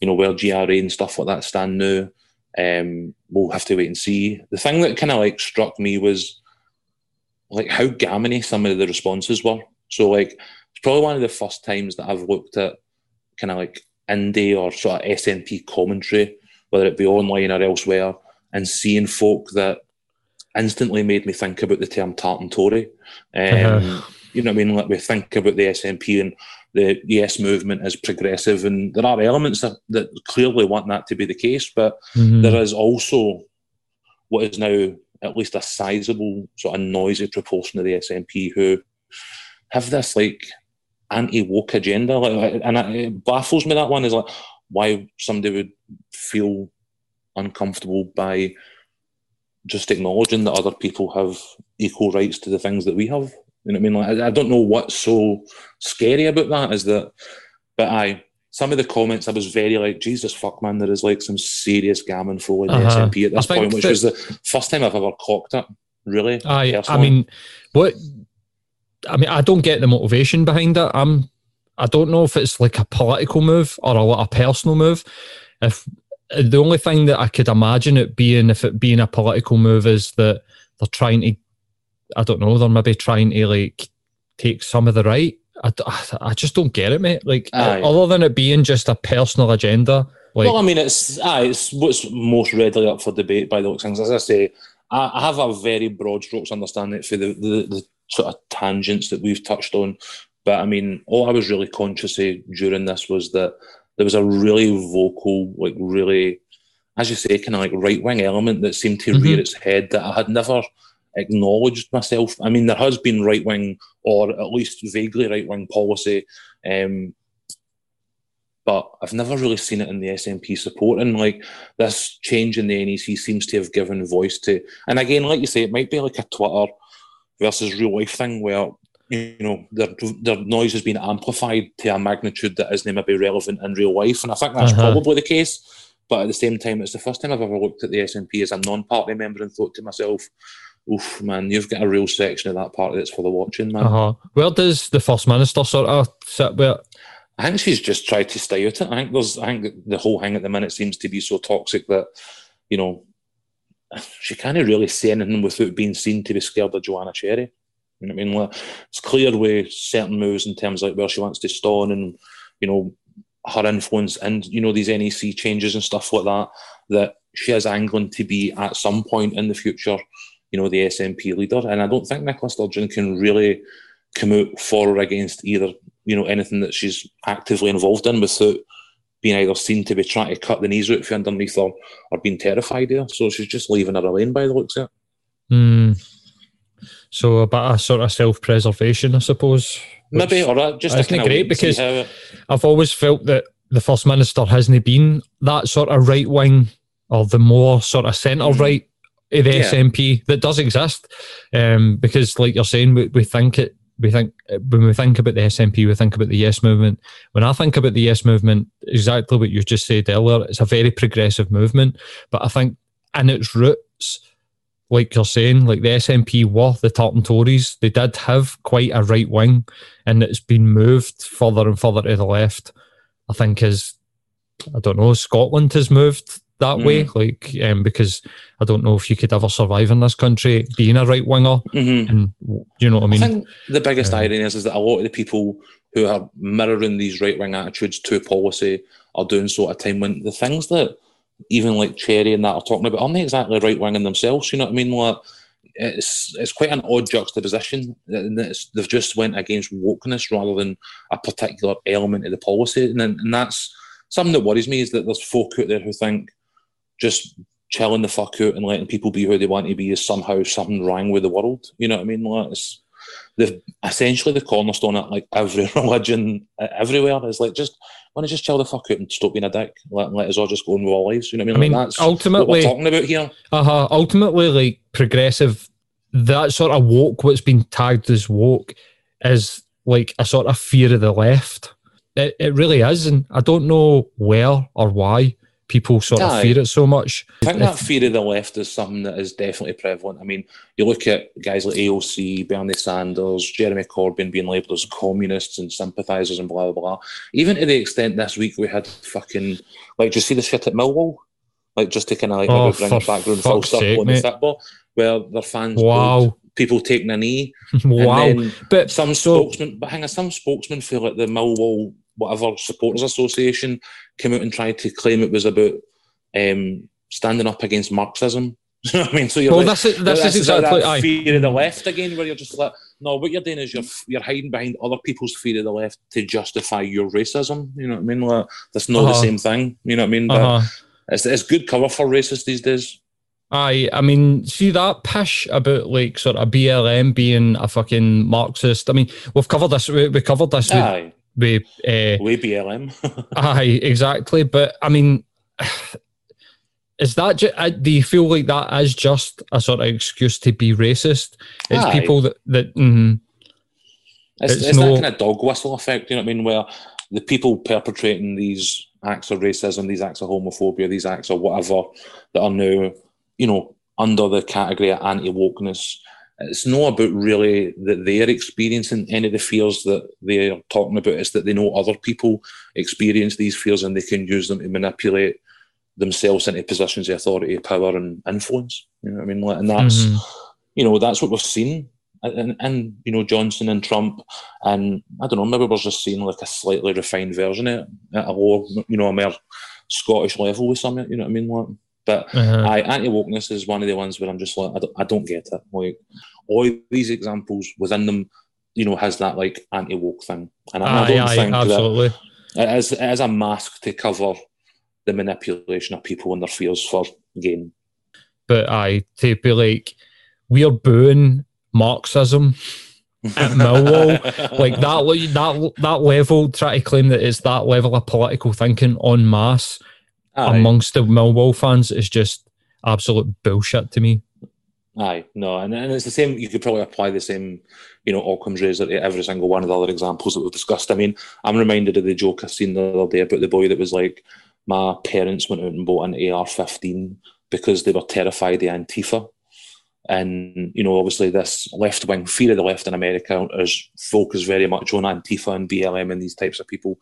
you know, where GRA and stuff like that stand now. Um, we'll have to wait and see. The thing that kind of like struck me was like how gammony some of the responses were. So like it's probably one of the first times that I've looked at kind of like indie or sort of SNP commentary whether it be online or elsewhere, and seeing folk that instantly made me think about the term tartan Tory. Um, uh-huh. You know what I mean? Like we think about the SNP and the Yes movement as progressive, and there are elements that, that clearly want that to be the case, but mm-hmm. there is also what is now at least a sizable sort of noisy proportion of the SNP who have this like anti woke agenda, like, and it baffles me that one is like why somebody would feel uncomfortable by just acknowledging that other people have equal rights to the things that we have. You know what I mean? Like, I, I don't know what's so scary about that is that, but I, some of the comments, I was very like, Jesus fuck, man, there is like some serious gammon flow in the uh-huh. SNP at this point, which was the first time I've ever cocked it, really. I, I mean, what, I mean, I don't get the motivation behind it. I'm I don't know if it's like a political move or a, a personal move. If the only thing that I could imagine it being, if it being a political move, is that they're trying to, I don't know, they're maybe trying to like take some of the right. I, I just don't get it, mate. Like, Aye. other than it being just a personal agenda. Like, well, I mean, it's aye, it's what's most readily up for debate by the looks things. As I say, I, I have a very broad strokes understanding for the, the, the sort of tangents that we've touched on. But I mean, all I was really conscious of during this was that there was a really vocal, like really, as you say, kind of like right wing element that seemed to mm-hmm. rear its head that I had never acknowledged myself. I mean, there has been right wing or at least vaguely right wing policy, um, but I've never really seen it in the SNP support. And like this change in the NEC seems to have given voice to, and again, like you say, it might be like a Twitter versus real life thing where you know their their noise has been amplified to a magnitude that isn't maybe relevant in real life, and I think that's uh-huh. probably the case. But at the same time, it's the first time I've ever looked at the SNP as a non-party member and thought to myself, "Oof, man, you've got a real section of that party that's for the watching, man." Uh-huh. Where does the first minister sort of sit? Where I think she's just tried to stay out it. I think there's, I think the whole thing at the minute seems to be so toxic that, you know, she can't really say anything without being seen to be scared of Joanna Cherry. You know I mean? It's clear with certain moves in terms of like where she wants to stone and, you know, her influence and, you know, these NEC changes and stuff like that, that she is angling to be at some point in the future, you know, the SNP leader. And I don't think Nicola Sturgeon can really come out for or against either, you know, anything that she's actively involved in without being either seen to be trying to cut the knees out from underneath her or being terrified there. So she's just leaving her alone by the looks of it. Mm. So about a bit of sort of self preservation, I suppose. Maybe, or that just isn't great because it... I've always felt that the First Minister hasn't been that sort of right wing or the more sort of centre right mm. of the yeah. SNP that does exist. Um, because, like you're saying, we, we think it we think when we think about the SNP, we think about the Yes movement. When I think about the Yes movement, exactly what you just said earlier, it's a very progressive movement. But I think in its roots, like you're saying, like the SNP were the Tartan Tories, they did have quite a right wing, and it's been moved further and further to the left. I think as I don't know, Scotland has moved that mm. way, like um, because I don't know if you could ever survive in this country being a right winger, mm-hmm. and you know what I mean. I think the biggest uh, irony is, is that a lot of the people who are mirroring these right wing attitudes to policy are doing so at a time when the things that even like Cherry and that are talking about aren't they exactly right winging themselves. You know what I mean? Like, it's it's quite an odd juxtaposition. they've just went against wokeness rather than a particular element of the policy, and, and that's something that worries me. Is that there's folk out there who think just chilling the fuck out and letting people be who they want to be is somehow something wrong with the world. You know what I mean? Like it's the essentially the cornerstone at like every religion everywhere is like just want to just chill the fuck out and stop being a dick. Let, let us all just go on with our lives. You know what I mean? I mean, like that's ultimately what we're talking about here. Uh huh. Ultimately, like progressive, that sort of woke, what's been tagged as woke, is like a sort of fear of the left. It, it really is, and I don't know where or why people sort of fear it so much. I think that fear of the left is something that is definitely prevalent. I mean, you look at guys like AOC, Bernie Sanders, Jeremy Corbyn being labelled as communists and sympathisers and blah, blah, blah. Even to the extent this week we had fucking, like, do you see the shit at Millwall? Like, just to kind of like oh, bring background full stuff on the football, where their fans wow. people taking a knee. wow. but some so, spokesman, but hang on, some spokesman feel like the Millwall whatever supporters association came out and tried to claim it was about um, standing up against Marxism. you know what I mean? So you're well, like, that's, it, that's, that's exactly that fear of the left again, where you're just like, no, what you're doing is you're you're hiding behind other people's fear of the left to justify your racism. You know what I mean? Like, that's not uh-huh. the same thing. You know what I mean? But uh-huh. it's, it's good cover for racists these days. Aye, I mean, see that pish about like sort of BLM being a fucking Marxist. I mean, we've covered this. We, we covered this. Aye. With, uh, way BLM. aye, exactly. But I mean, is that uh, do you feel like that is just a sort of excuse to be racist? It's aye. people that that. Mm, it's, it's, it's no, that kind of dog whistle effect. You know what I mean? Where the people perpetrating these acts of racism, these acts of homophobia, these acts of whatever that are now, you know, under the category of anti wokeness it's not about really that they're experiencing any of the fears that they're talking about. It's that they know other people experience these fears and they can use them to manipulate themselves into positions of authority, power, and influence. You know what I mean? And that's mm-hmm. you know that's what we've seen. And, and you know Johnson and Trump and I don't know maybe we're just seeing like a slightly refined version of it at a lower you know a more Scottish level with something you know what I mean like but uh-huh. I, anti wokeness is one of the ones where I'm just like, I don't, I don't get it. Like all these examples within them, you know, has that like anti woke thing, and I, I don't aye, think absolutely. that it is, it is a mask to cover the manipulation of people and their fears for gain. But I to be like, we are booing Marxism at Millwall, like that, that that level. Try to claim that it's that level of political thinking en masse Aye. amongst the Millwall fans is just absolute bullshit to me. Aye, no, and, and it's the same. You could probably apply the same, you know, Occam's razor to every single one of the other examples that we've discussed. I mean, I'm reminded of the joke I seen the other day about the boy that was like, my parents went out and bought an AR-15 because they were terrified of Antifa. And, you know, obviously this left wing fear of the left in America is focused very much on Antifa and BLM and these types of people.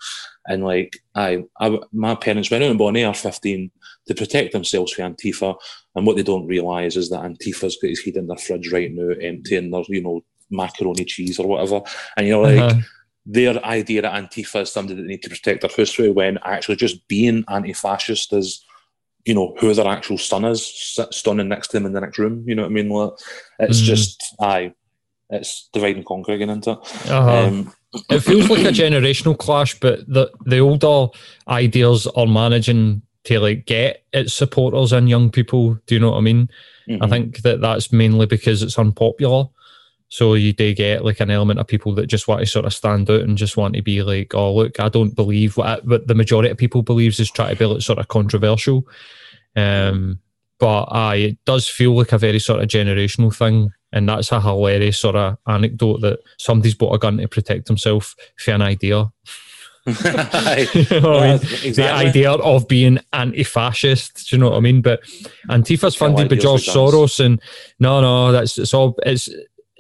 And like, I, I my parents went out and bought an AR 15 to protect themselves from Antifa. And what they don't realise is that Antifa's got his head in their fridge right now, emptying their, you know, macaroni cheese or whatever. And you're like, uh-huh. their idea that Antifa is somebody that they need to protect their history when actually just being anti fascist is you know who their actual son is standing next to them in the next room. You know what I mean? Like, it's mm. just aye, it's divide and conquer again, isn't it? Uh-huh. Um, it feels like a generational clash, but the the older ideas are managing to like get its supporters and young people. Do you know what I mean? Mm-hmm. I think that that's mainly because it's unpopular. So you do get like an element of people that just want to sort of stand out and just want to be like, oh look, I don't believe what, I, what the majority of people believes is try to be like sort of controversial. Um, but uh, it does feel like a very sort of generational thing, and that's a hilarious sort of anecdote that somebody's bought a gun to protect himself for an idea. you know I mean? exactly. The idea of being anti-fascist, do you know what I mean? But Antifa's funded by George Soros, and no, no, that's it's all it's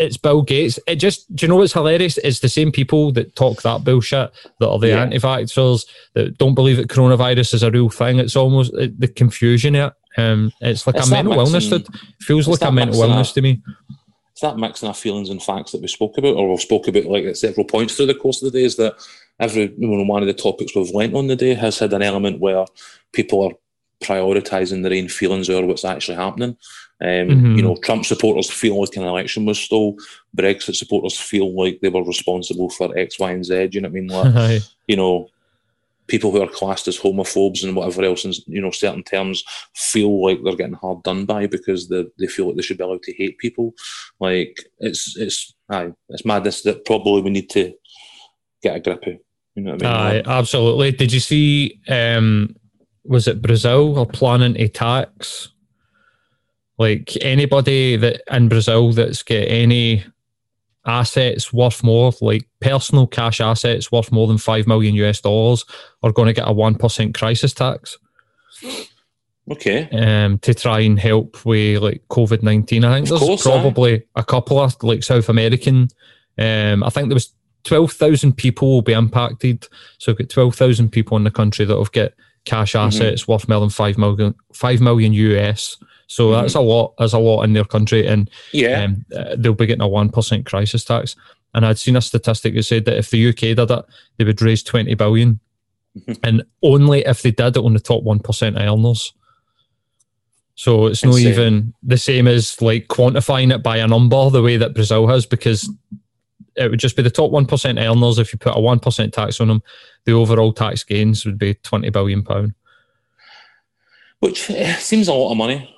it's Bill Gates. It just, do you know what's hilarious? It's the same people that talk that bullshit that are the yeah. anti-vaxxers that don't believe that coronavirus is a real thing. It's almost the confusion it. Um, it's like it's a mental mixing, illness. That feels like a mental illness to me. It's that mixing of feelings and facts that we spoke about, or we've spoke about like at several points through the course of the day. Is that every one of the topics we've went on the day has had an element where people are prioritising their own feelings over what's actually happening. Um, mm-hmm. You know, Trump supporters feel like an election was stole. Brexit supporters feel like they were responsible for X, Y, and Z. You know what I mean? Like, you know, people who are classed as homophobes and whatever else in you know certain terms feel like they're getting hard done by because they, they feel like they should be allowed to hate people. Like it's it's aye, it's madness that probably we need to get a grip of. You know what I mean? Aye, absolutely. Did you see? Um, was it Brazil are planning a tax like anybody that in Brazil that's got any assets worth more, like personal cash assets worth more than five million US dollars, are going to get a one percent crisis tax. Okay. Um, to try and help with like COVID nineteen. I think there's course, probably aye. a couple of like South American. Um, I think there was twelve thousand people will be impacted. So we've got twelve thousand people in the country that have got cash mm-hmm. assets mm-hmm. worth more than five million five million US so mm-hmm. that's a lot. That's a lot in their country, and yeah, um, uh, they'll be getting a one percent crisis tax. And I'd seen a statistic that said that if the UK did it, they would raise twenty billion, mm-hmm. and only if they did it on the top one percent earners. So it's not even the same as like quantifying it by a number the way that Brazil has, because it would just be the top one percent earners. If you put a one percent tax on them, the overall tax gains would be twenty billion pound. Which eh, seems a lot of money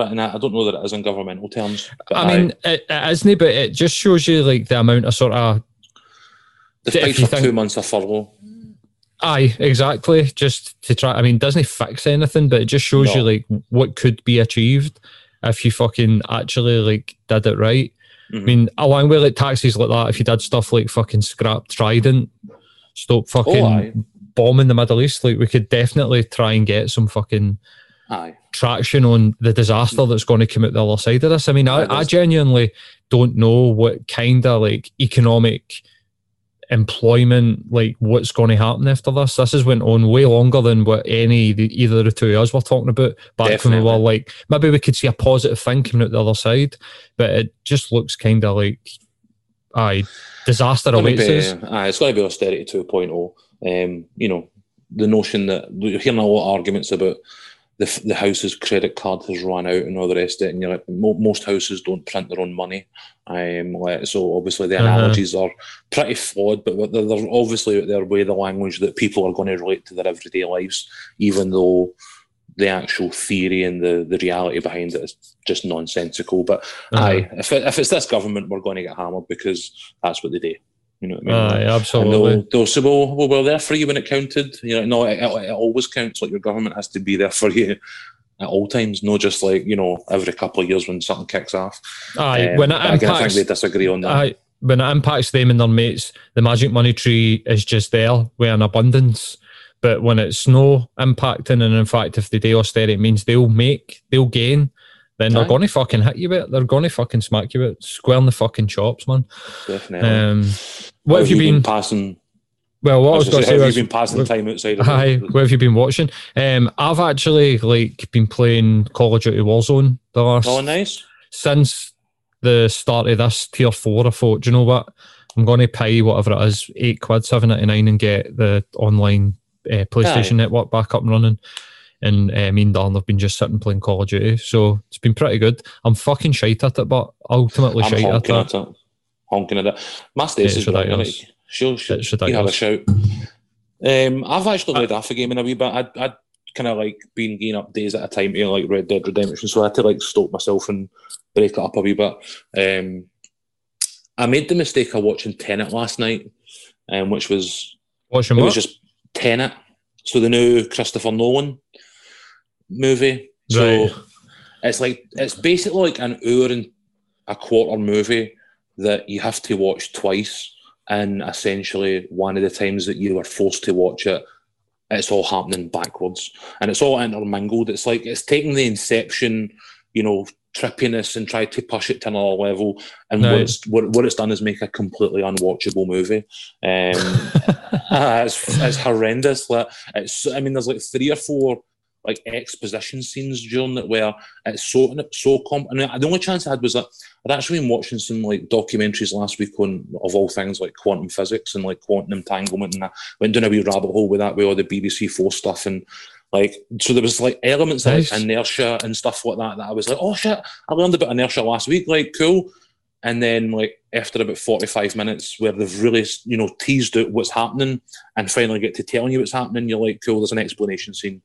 but I don't know that it is in governmental terms. I mean, I, it, it isn't, but it just shows you like the amount of sort of. Despite for think, two months of furlough. Aye, exactly. Just to try. I mean, doesn't fix anything, but it just shows no. you like what could be achieved if you fucking actually like did it right. Mm-hmm. I mean, along with like taxes like that, if you did stuff like fucking scrap Trident, stop fucking oh, bombing the Middle East, like we could definitely try and get some fucking Aye. traction on the disaster that's going to come out the other side of this. I mean, I, I genuinely don't know what kind of like economic employment, like what's going to happen after this. This has went on way longer than what any either of the two of us were talking about back Definitely. when we were like maybe we could see a positive thing coming out the other side, but it just looks kind of like aye disaster awaits us. aye, it's going to be austerity 2.0. Um, you know, the notion that you're hearing a lot of arguments about the, the house's credit card has run out and all the rest of it, and you're like, mo- most houses don't print their own money. Um, so obviously the Uh-huh. analogies are pretty flawed, but they're, they're obviously their way the language that people are going to relate to their everyday lives, even though the actual theory and the, the reality behind it is just nonsensical. But Uh-huh. aye, if, it, if it's this government, we're going to get hammered because that's what they do. You know what I mean? Aye, absolutely. they'll, they'll say, well, well, we're there for you when it counted. You know, no, it, it, it always counts. Like your government has to be there for you at all times, not just like, you know, every couple of years when something kicks off. Aye, Um, when it again, I think impacts they disagree on that. Aye, when it impacts them and their mates, the magic money tree is just there with an abundance. But when it's no impacting, and in fact, if they do austerity, it means they'll make, they'll gain, then they're going to fucking hit you with it. They're going to fucking smack you with it, square in the fucking chops, man. Definitely. Um, what have you been? passing? Well, what I was was going to say have was, you been passing time outside? Of Hi, what have you been watching? Um, I've actually like been playing Call of Duty Warzone the last Oh, nice. since the start of this tier four. I thought, do you know what? I'm going to pay whatever it is, eight quid, seven ninety nine, and get the online uh, PlayStation Aye. network back up and running. And uh, me and Dan have been just sitting playing Call of Duty, so it's been pretty good. I'm fucking shite at it, but ultimately I'm shite at it. at it. Honking at it. My Stacey's brilliant. ridiculous. Like, she'll, she'll, It's you have a shout. Um, I've actually played half a game in a wee bit. I'd, I'd kind of like been getting up days at a time to like Red Dead Redemption, so I had to like stop myself and break it up a wee bit. Um, I made the mistake of watching Tenet last night, um, which was Watching it what? was just Tenet. So the new Christopher Nolan movie. So Right. it's like it's basically like an hour and a quarter movie that you have to watch twice. And essentially, one of the times that you are forced to watch it, it's all happening backwards, and it's all intermingled. It's like it's taking the Inception, you know, trippiness and tried to push it to another level. And what, it's, what, what it's done is make a completely unwatchable movie. Um, Ah, it's, it's horrendous. Like it's, I mean, there's like three or four like exposition scenes during it where it's so so comp. And the only chance I had was that I'd actually been watching some like documentaries last week on of all things like quantum physics and like quantum entanglement, and I went down a wee rabbit hole with that with all the BBC Four stuff and. Like so, there was like elements Nice. like inertia and stuff like that that I was like, oh shit, I learned about inertia last week, like cool. And then, like after about forty-five minutes, where they've really, you know, teased out what's happening, and finally get to telling you what's happening, you're like, cool. There's an explanation scene,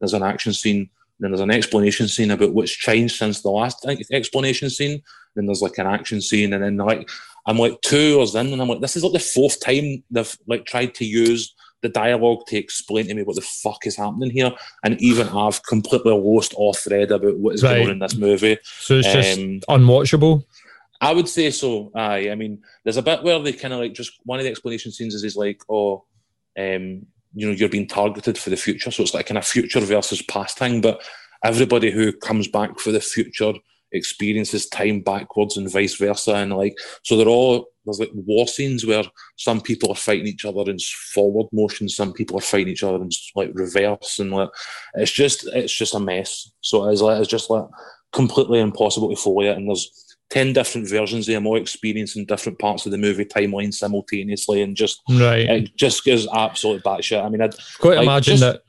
there's an action scene, then there's an explanation scene about what's changed since the last explanation scene. Then there's like an action scene, and then like I'm like two hours in, and I'm like, this is like the fourth time they've like tried to use the dialogue to explain to me what the fuck is happening here, and even I've completely lost all thread about what is going on in this movie. so it's just Um, unwatchable. I would say so. Aye, I mean, there's a bit where they kind of like just one of the explanation scenes is, is like, oh, um, you know, you're being targeted for the future, so it's like kind of future versus past thing. But everybody who comes back for the future experiences time backwards and vice versa, and like so they're all there's like war scenes where some people are fighting each other in forward motion, some people are fighting each other in like reverse, and like it's just it's just a mess. So it's like it's just like completely impossible to follow it, and there's 10 different versions of them all experiencing different parts of the movie timeline simultaneously and just Right. it just gives absolute batshit. I mean, I'd Quite like, imagine just- that.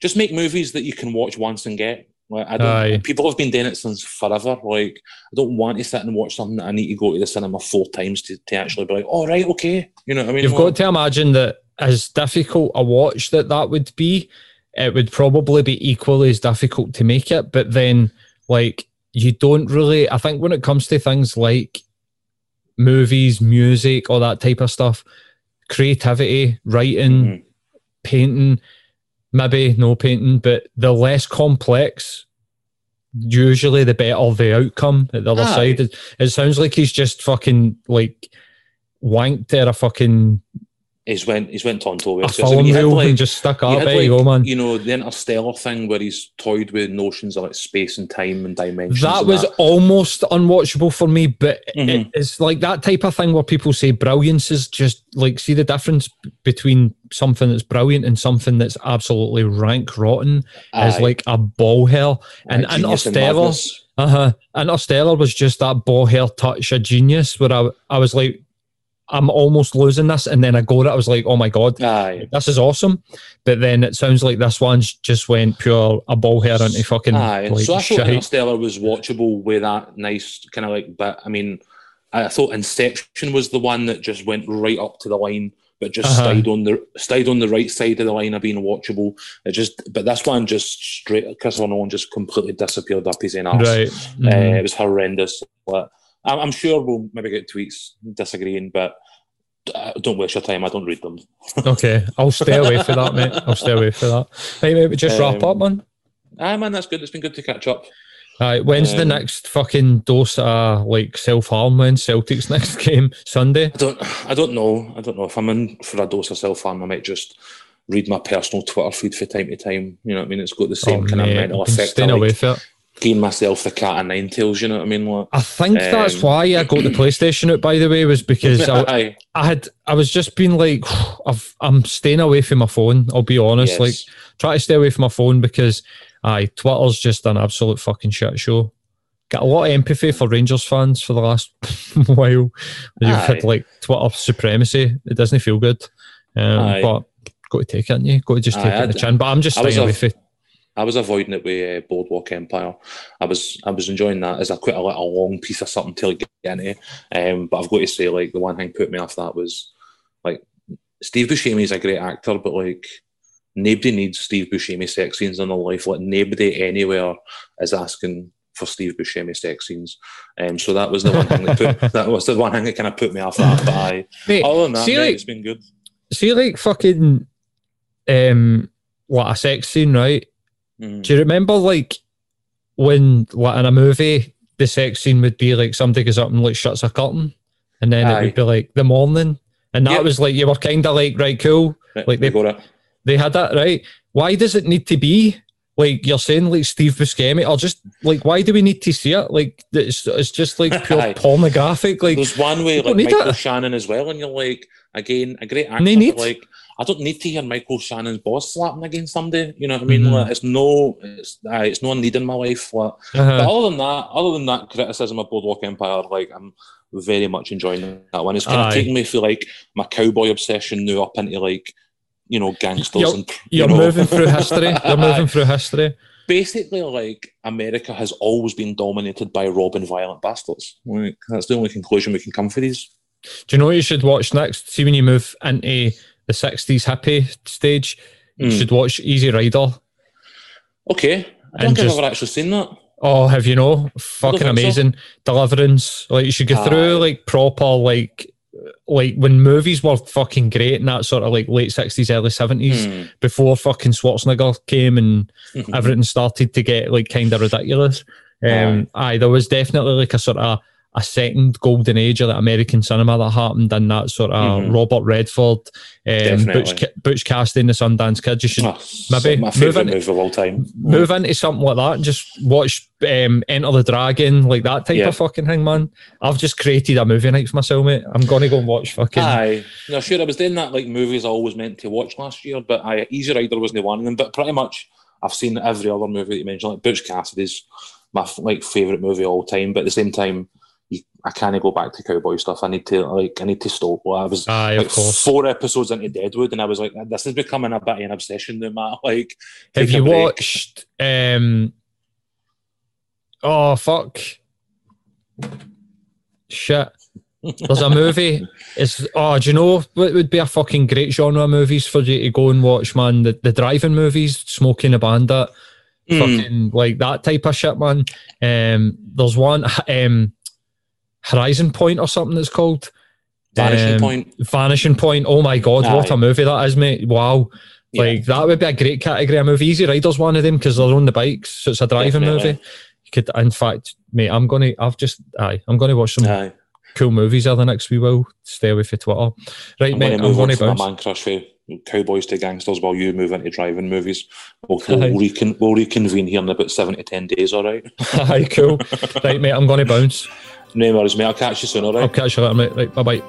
just make movies that you can watch once and get. Like I don't, Aye. people have been doing it since forever. Like I don't want to sit and watch something that I need to go to the cinema four times to, to actually be like, all right, okay, you know what I mean? You've Like, got to imagine that as difficult a watch that that would be, it would probably be equally as difficult to make it. But then, like, you don't really, I think when it comes to things like movies, music, all that type of stuff, creativity, writing, Mhm. painting, maybe no painting, but the less complex, usually the better the outcome at the other Aye. side. It, it sounds like he's just fucking like wanked at a fucking He's went. He's went. A film reel and just stuck up. There you go, man. You know the interstellar thing where he's toyed with notions of like space and time and dimensions. That and was that. almost unwatchable for me, but Mhm. it's like that type of thing where people say brilliance is just like see the difference between something that's brilliant and something that's absolutely rank rotten is Aye. like a ball hell. And Aye, Interstellar, uh huh. Interstellar was just that ball hell touch of genius where I, I was like, I'm almost losing this, and then I got it. I was like, oh my god, Aye. this is awesome. But then it sounds like this one's just went pure a ball hair into fucking Aye. like so I thought. Interstellar was watchable with that nice kind of like. But I mean, I thought Inception was the one that just went right up to the line, but just Uh-huh. stayed on the stayed on the right side of the line of being watchable. It just, but this one just straight. Christopher Nolan just completely disappeared up his arse. Right. Uh, Mhm. it was horrendous. But I'm, I'm sure we'll maybe get tweets disagreeing, but uh, don't waste your time. I don't read them. Okay, I'll stay away for that, mate. I'll stay away for that. Hey, mate, we just wrap Um, up, man. Ah, man, that's good. It's been good to catch up. All right, when's the um, next fucking dose of like self harm? When Celtic's next game Sunday? I don't. I don't know. I don't know if I'm in for a dose of self harm. I might just read my personal Twitter feed from time to time. You know what I mean? It's got the same Oh, kind of mental effect. Staying of away like for it. Giving myself the cat of nine tails. You know what I mean? Like, I think that's um, why I got the PlayStation out. By the way, was because I, Aye. I had I was just being like, I've, I'm staying away from my phone. I'll be honest, Yes. like try to stay away from my phone because aye, Twitter's just an absolute fucking shit show. Got a lot of empathy for Rangers fans for the last while. You've had like Twitter supremacy. It doesn't feel good. Um, but got to take it, you? Got to just Aye, take it in the chin. But I'm just staying away from I was avoiding it with uh, Boardwalk Empire. I was I was enjoying that as I quite a, like, a long piece of something to get into. Um, but I've got to say, like the one thing put me off that was like Steve Buscemi is a great actor, but like nobody needs Steve Buscemi sex scenes in their life. Like nobody anywhere is asking for Steve Buscemi sex scenes. Um, so that was the one thing that put that was the one thing that kind of put me off that. But I, Mate, other than that, see, mate, like- it's been good. see like fucking um what a sex scene, right? Mm. Do you remember like when like in a movie the sex scene would be like somebody goes up and like shuts a curtain and then it would be like the morning and that Yep. was like you were kind of like right cool Right, like they- got it. they had that right why does it need to be like you're saying like Steve Buscemi or just like why do we need to see it like it's, it's just like pure pornographic like There's one way like Michael it. Shannon as well, and you're like, again, a great actor. They need- like, I don't need to hear Michael Shannon's boss slapping against somebody. You know what I mean? Mhm. Like, it's no, it's, uh, it's no need in my life. Like, but uh-huh. other than that, other than that criticism of Boardwalk Empire, like I'm very much enjoying that one. It's kind Aye. of taking me through like my cowboy obsession now up into like, you know, gangsters You're- and you you're know. moving through history you're moving through history Basically, like America has always been dominated by robbing violent bastards. Like, that's the only conclusion we can come for these. do you know what you should watch next see when you move into the 60s hippie stage you Mm. should watch Easy Rider Okay, I don't think I've ever actually seen that. Oh, have you know? Fucking think so. amazing. Deliverance. Like you should go through like proper like like when movies were fucking great in that sort of like late sixties, early seventies, Hmm. before fucking Schwarzenegger came and everything started to get like kind of ridiculous. Um, aye, there was definitely like a sort of a second golden age of like American cinema that happened in that sort of Mhm. Robert Redford, um. Butch, Butch Cassidy, the Sundance Kid. You should Oh, maybe my move favourite in- movie of all time. move into something like that and just watch um, Enter the Dragon, like that type Yeah. of fucking thing, man. I've just created a movie night for myself, mate. I'm gonna go and watch fucking. Aye, no, sure. I was doing that like movies I always meant to watch last year, but I Easy Rider wasn't one of them. But pretty much, I've seen every other movie that you mentioned. Like Butch Cassidy's my like favorite movie of all time. But at the same time, I can't go back to cowboy stuff. I need to like I need to stop. Well, I was Aye, like four episodes into Deadwood, and I was like, this is becoming a bit of an obsession. No matter like, Have you watched? um Oh fuck! Shit. There's a movie. It's oh, do you know what would be a fucking great genre of movies for you to go and watch, man? The the driving movies, Smoking a Bandit. Mm. fucking like that type of shit, man. Um, there's one um, Horizon Point or something that's called. Vanishing um, Point. Vanishing Point. Oh my God, Aye. what a movie that is, mate. Wow. Yeah. Like, that would be a great category of movie. Easy Rider's one of them because they're on the bikes, so it's a driving Definitely. movie. You could, in fact, mate, I'm going to, I've just, aye, I'm going to watch some aye. cool movies over the next we will Stay away for Twitter. Right, I'm mate, I'm going to bounce. My man crush for Cowboys to Gangsters while you move into driving movies. We'll, we'll, recon, we'll reconvene here in about seven to ten days, all right? aye, cool. right, mate, I'm going to bounce. No worries, mate. I'll catch you soon, all right? I'll catch you later, mate. Right, bye bye.